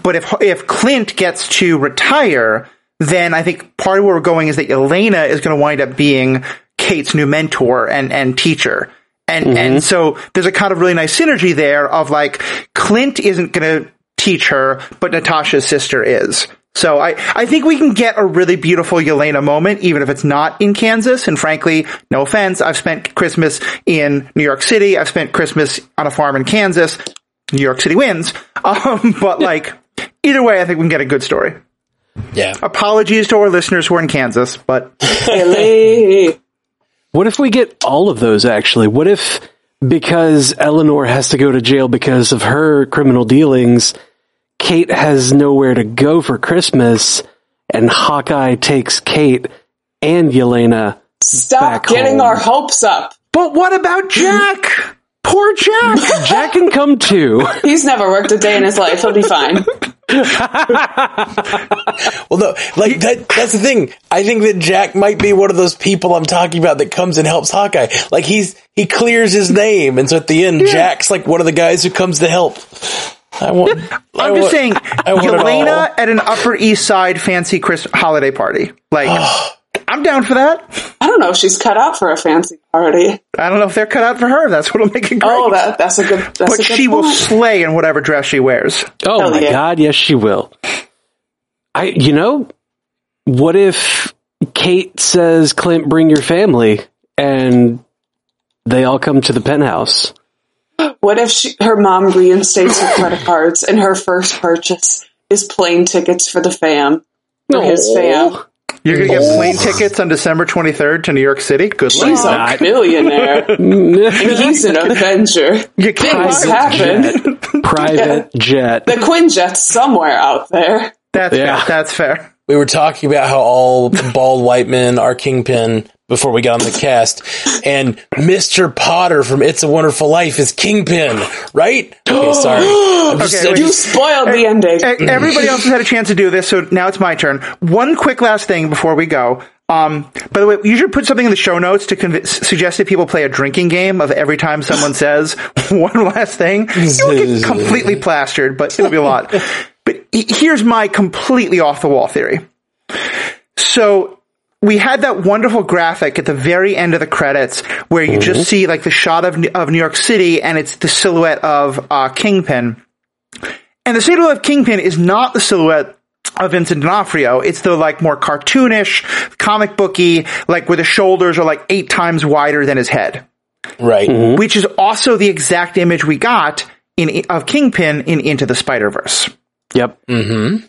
But if if Clint gets to retire, then I think part of where we're going is that Yelena is going to wind up being Kate's new mentor and and teacher. And and so there's a kind of really nice synergy there of like Clint isn't going to teach her, but Natasha's sister is. So I, I think we can get a really beautiful Yelena moment, even if it's not in Kansas. And frankly, no offense, I've spent Christmas in New York City. I've spent Christmas on a farm in Kansas. New York City wins. Um, but like, either way, I think we can get a good story. Yeah. Apologies to our listeners who are in Kansas, but Really? What if we get all of those actually? What if because Eleanor has to go to jail because of her criminal dealings, Kate has nowhere to go for Christmas and Hawkeye takes Kate and Yelena. Stop getting home. our hopes up. but what about Jack? Poor Jack. Jack can come too. He's never worked a day in his life. He'll be fine. Well, no, like that, that's the thing. I think that Jack might be one of those people I'm talking about that comes and helps Hawkeye. Like he's, he clears his name. And so at the end, Jack's like one of the guys who comes to help. I want, I I'm want- just saying, I want all. Yelena at an Upper East Side fancy Chris holiday party. Like, ah. I'm down for that. I don't know if she's cut out for a fancy party. I don't know if they're cut out for her. That's what'll make it great. Oh, that that's a good. That's but a good she will slay in whatever dress she wears. Oh Hell my yeah. god, yes she will. I you know, what if Kate says Clint bring your family and they all come to the penthouse? What if she, her mom reinstates her credit cards and her first purchase is plane tickets for the fam. For his fam. You're going to get plane oh. tickets on December 23rd to New York City? Good luck. He's a not. billionaire. He's an Avenger. You can't Things buy happen. Private jet. The Quinjet's somewhere out there. That's Yeah. fair. That's fair. We were talking about how all bald white men are kingpin before we got on the cast, and Mr. Potter from It's a Wonderful Life is kingpin, right? Okay, sorry. Just- Okay, You spoiled the ending. Everybody else has had a chance to do this, so now it's my turn. One quick last thing before we go. Um, by the way, you should put something in the show notes to conv- suggest that people play a drinking game of every time someone says one last thing. You'll get completely plastered, but it'll be a lot. But here's my completely off the wall theory. So we had that wonderful graphic at the very end of the credits where you just see like the shot of, of New York City and it's the silhouette of uh, Kingpin. And the silhouette of Kingpin is not the silhouette of Vincent D'Onofrio. It's the like more cartoonish, comic booky, like where the shoulders are like eight times wider than his head, right. which is also the exact image we got in of Kingpin in Into the Spider Verse. Yep. Mm-hmm.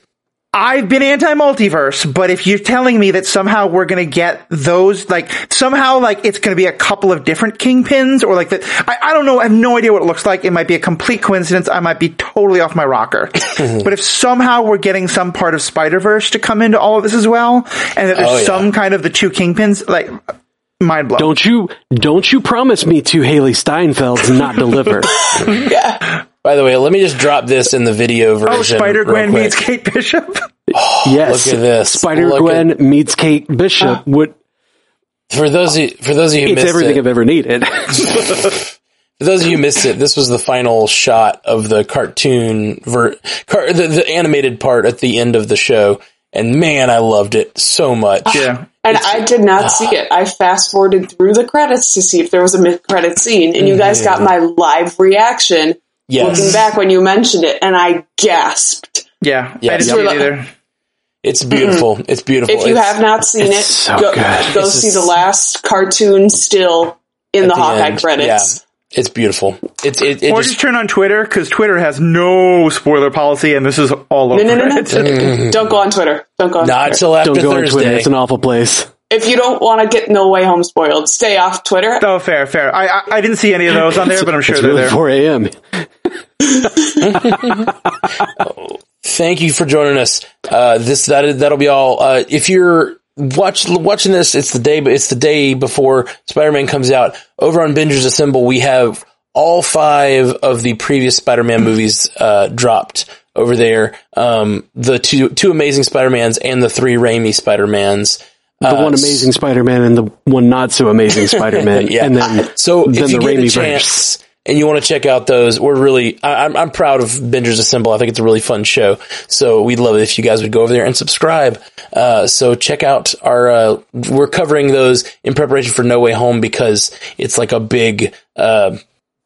I've been anti-multiverse, but if you're telling me that somehow we're gonna get those, like, somehow, like, it's gonna be a couple of different kingpins, or like that, I, I don't know, I have no idea what it looks like. It might be a complete coincidence. I might be totally off my rocker. Mm-hmm. but if somehow we're getting some part of Spider-Verse to come into all of this as well, and that there's Oh, yeah. some kind of the two kingpins, like, mind blown. Don't you don't you promise me to Hailee Steinfeld's not deliver? By the way, let me just drop this in the video oh, version. oh, Spider-Gwen meets Kate Bishop? yes. Look at this. Spider Look Gwen meets Kate Bishop. Ah. Would For those of you, for those of you who it's missed everything it, I've ever needed. For those of you who missed it, this was the final shot of the cartoon, ver- car- the, the animated part at the end of the show. And man, I loved it so much. yeah. And I did not see it. I fast forwarded through the credits to see if there was a mid credit scene, and you guys got my live reaction Yes. looking back when you mentioned it, and I gasped. Yeah. Yeah. I didn't Yeah. see it either. It's beautiful. Mm-hmm. It's beautiful. If you It's- have not seen it, so go, go It's see just- the last cartoon still in the, the Hawkeye end. credits. Yeah. It's beautiful. It, it, it Or just, just turn on Twitter, because Twitter has no spoiler policy, and this is all over No, no, no, it. no. Mm-hmm. Don't go on Twitter. Don't go on not Twitter. till after Don't go on Thursday. Twitter. It's an awful place. If you don't want to get No Way Home spoiled, stay off Twitter. Oh, fair, fair. I, I I didn't see any of those on there, but I'm sure It's they're really there. 4 a.m. Thank you for joining us. Uh, this that that'll be all. Uh, if you're watch watching this, it's the day, but it's the day before Spider-Man comes out. Over on Bingers Assemble, we have all five of the previous Spider-Man movies uh, dropped over there. Um, the two two Amazing Spider-Mans and the three Raimi Spider-Mans. The Uh, one amazing Spider-Man and the one not so amazing Spider-Man. Yeah. And then, So then if you the get a Raimi verse. And you want to check out those, we're really, I, I'm, I'm proud of Bingers Assemble. I think it's a really fun show. So we'd love it if you guys would go over there and subscribe. Uh, so check out our, uh, we're covering those in preparation for No Way Home because it's like a big, uh,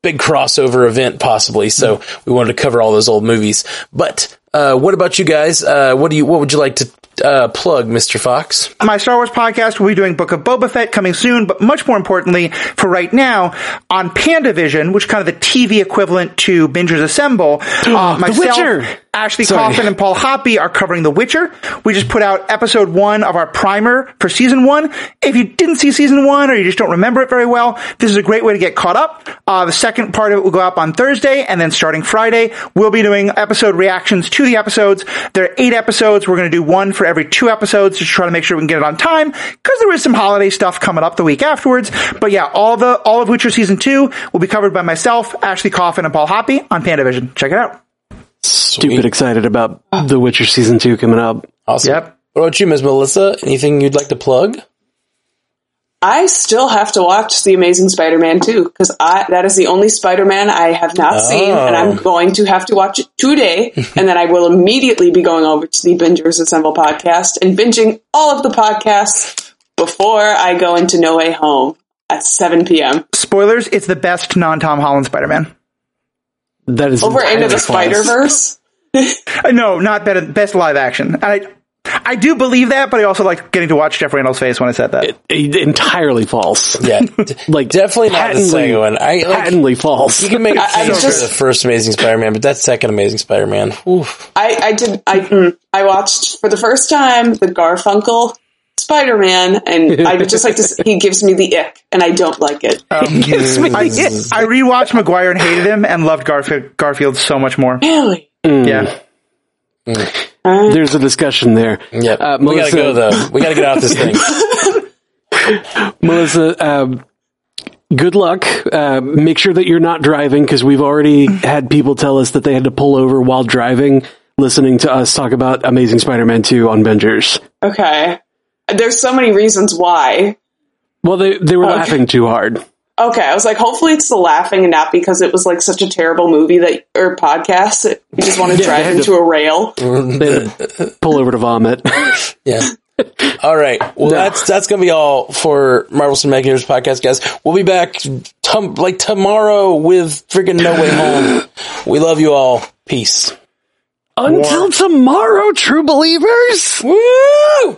big crossover event possibly. So we wanted to cover all those old movies. But, uh, what about you guys? Uh, what do you, what would you like to, uh, plug, Mr. Fox? My Star Wars podcast will be doing Book of Boba Fett coming soon, but much more importantly, for right now, on PandaVision, which is kind of the TV equivalent to Bingers Assemble, uh, myself, Witcher! Ashley Sorry. Coffin, and Paul Hoppy are covering The Witcher. We just put out episode one of our primer for season one. If you didn't see season one or you just don't remember it very well, this is a great way to get caught up. Uh, the second part of it will go up on Thursday, and then starting Friday, we'll be doing episode reactions to the episodes. There are eight episodes. We're going to do one for every two episodes to try to make sure we can get it on time because there is some holiday stuff coming up the week afterwards. But yeah, all the all of Witcher season two will be covered by myself, Ashley Coffin, and Paul Hoppy on PandaVision. Check it out. Stupid excited about The Witcher season two coming up. Awesome. Yep. What about you, Ms. Melissa? Anything you'd like to plug? I still have to watch The Amazing Spider-Man 2 because I that is the only Spider-Man I have not seen, and I'm going to have to watch it today, and then I will immediately be going over to the Bingers Assemble podcast and binging all of the podcasts before I go into No Way Home at 7 p.m. Spoilers: It's the best non-Tom Holland Spider-Man. That is Over into entirely the. Spider-Verse. Uh, No, not better, best live action. I, I do believe that, but I also like getting to watch Jeff Randall's face when I said that. entirely false. Yeah, Like definitely not the patently- second one. I like, Patently false. you can make a I- I case just- for the first Amazing Spider-Man, but that second Amazing Spider-Man, oof. I, I did. I mm, I watched for the first time the Garfunkel Spider Man, and I would just like to. s- He gives me the ick, and I don't like it. gives me I, the- I rewatched Maguire and hated him and loved Garfield, Garfield so much more. Really? Yeah. There's a discussion there. Yep. Uh, we gotta Melissa- go though. We gotta get off this thing. Melissa, um, good luck. Uh, make sure that you're not driving because we've already had people tell us that they had to pull over while driving, listening to us talk about Amazing Spider-Man 2 on Bingers. Okay. There's so many reasons why. Well, they they were laughing too hard. Okay, I was like, hopefully it's the laughing and not because it was like such a terrible movie that or podcast. that You just want to they drive had to- into a rail. They had to pull over to vomit. Yeah. All right. Well, that's that's gonna be all for Marvel Cinematic Universe podcast, guys. We'll be back tom- like tomorrow with freaking No Way Home. We love you all. Peace. Until tomorrow, true believers. Woo!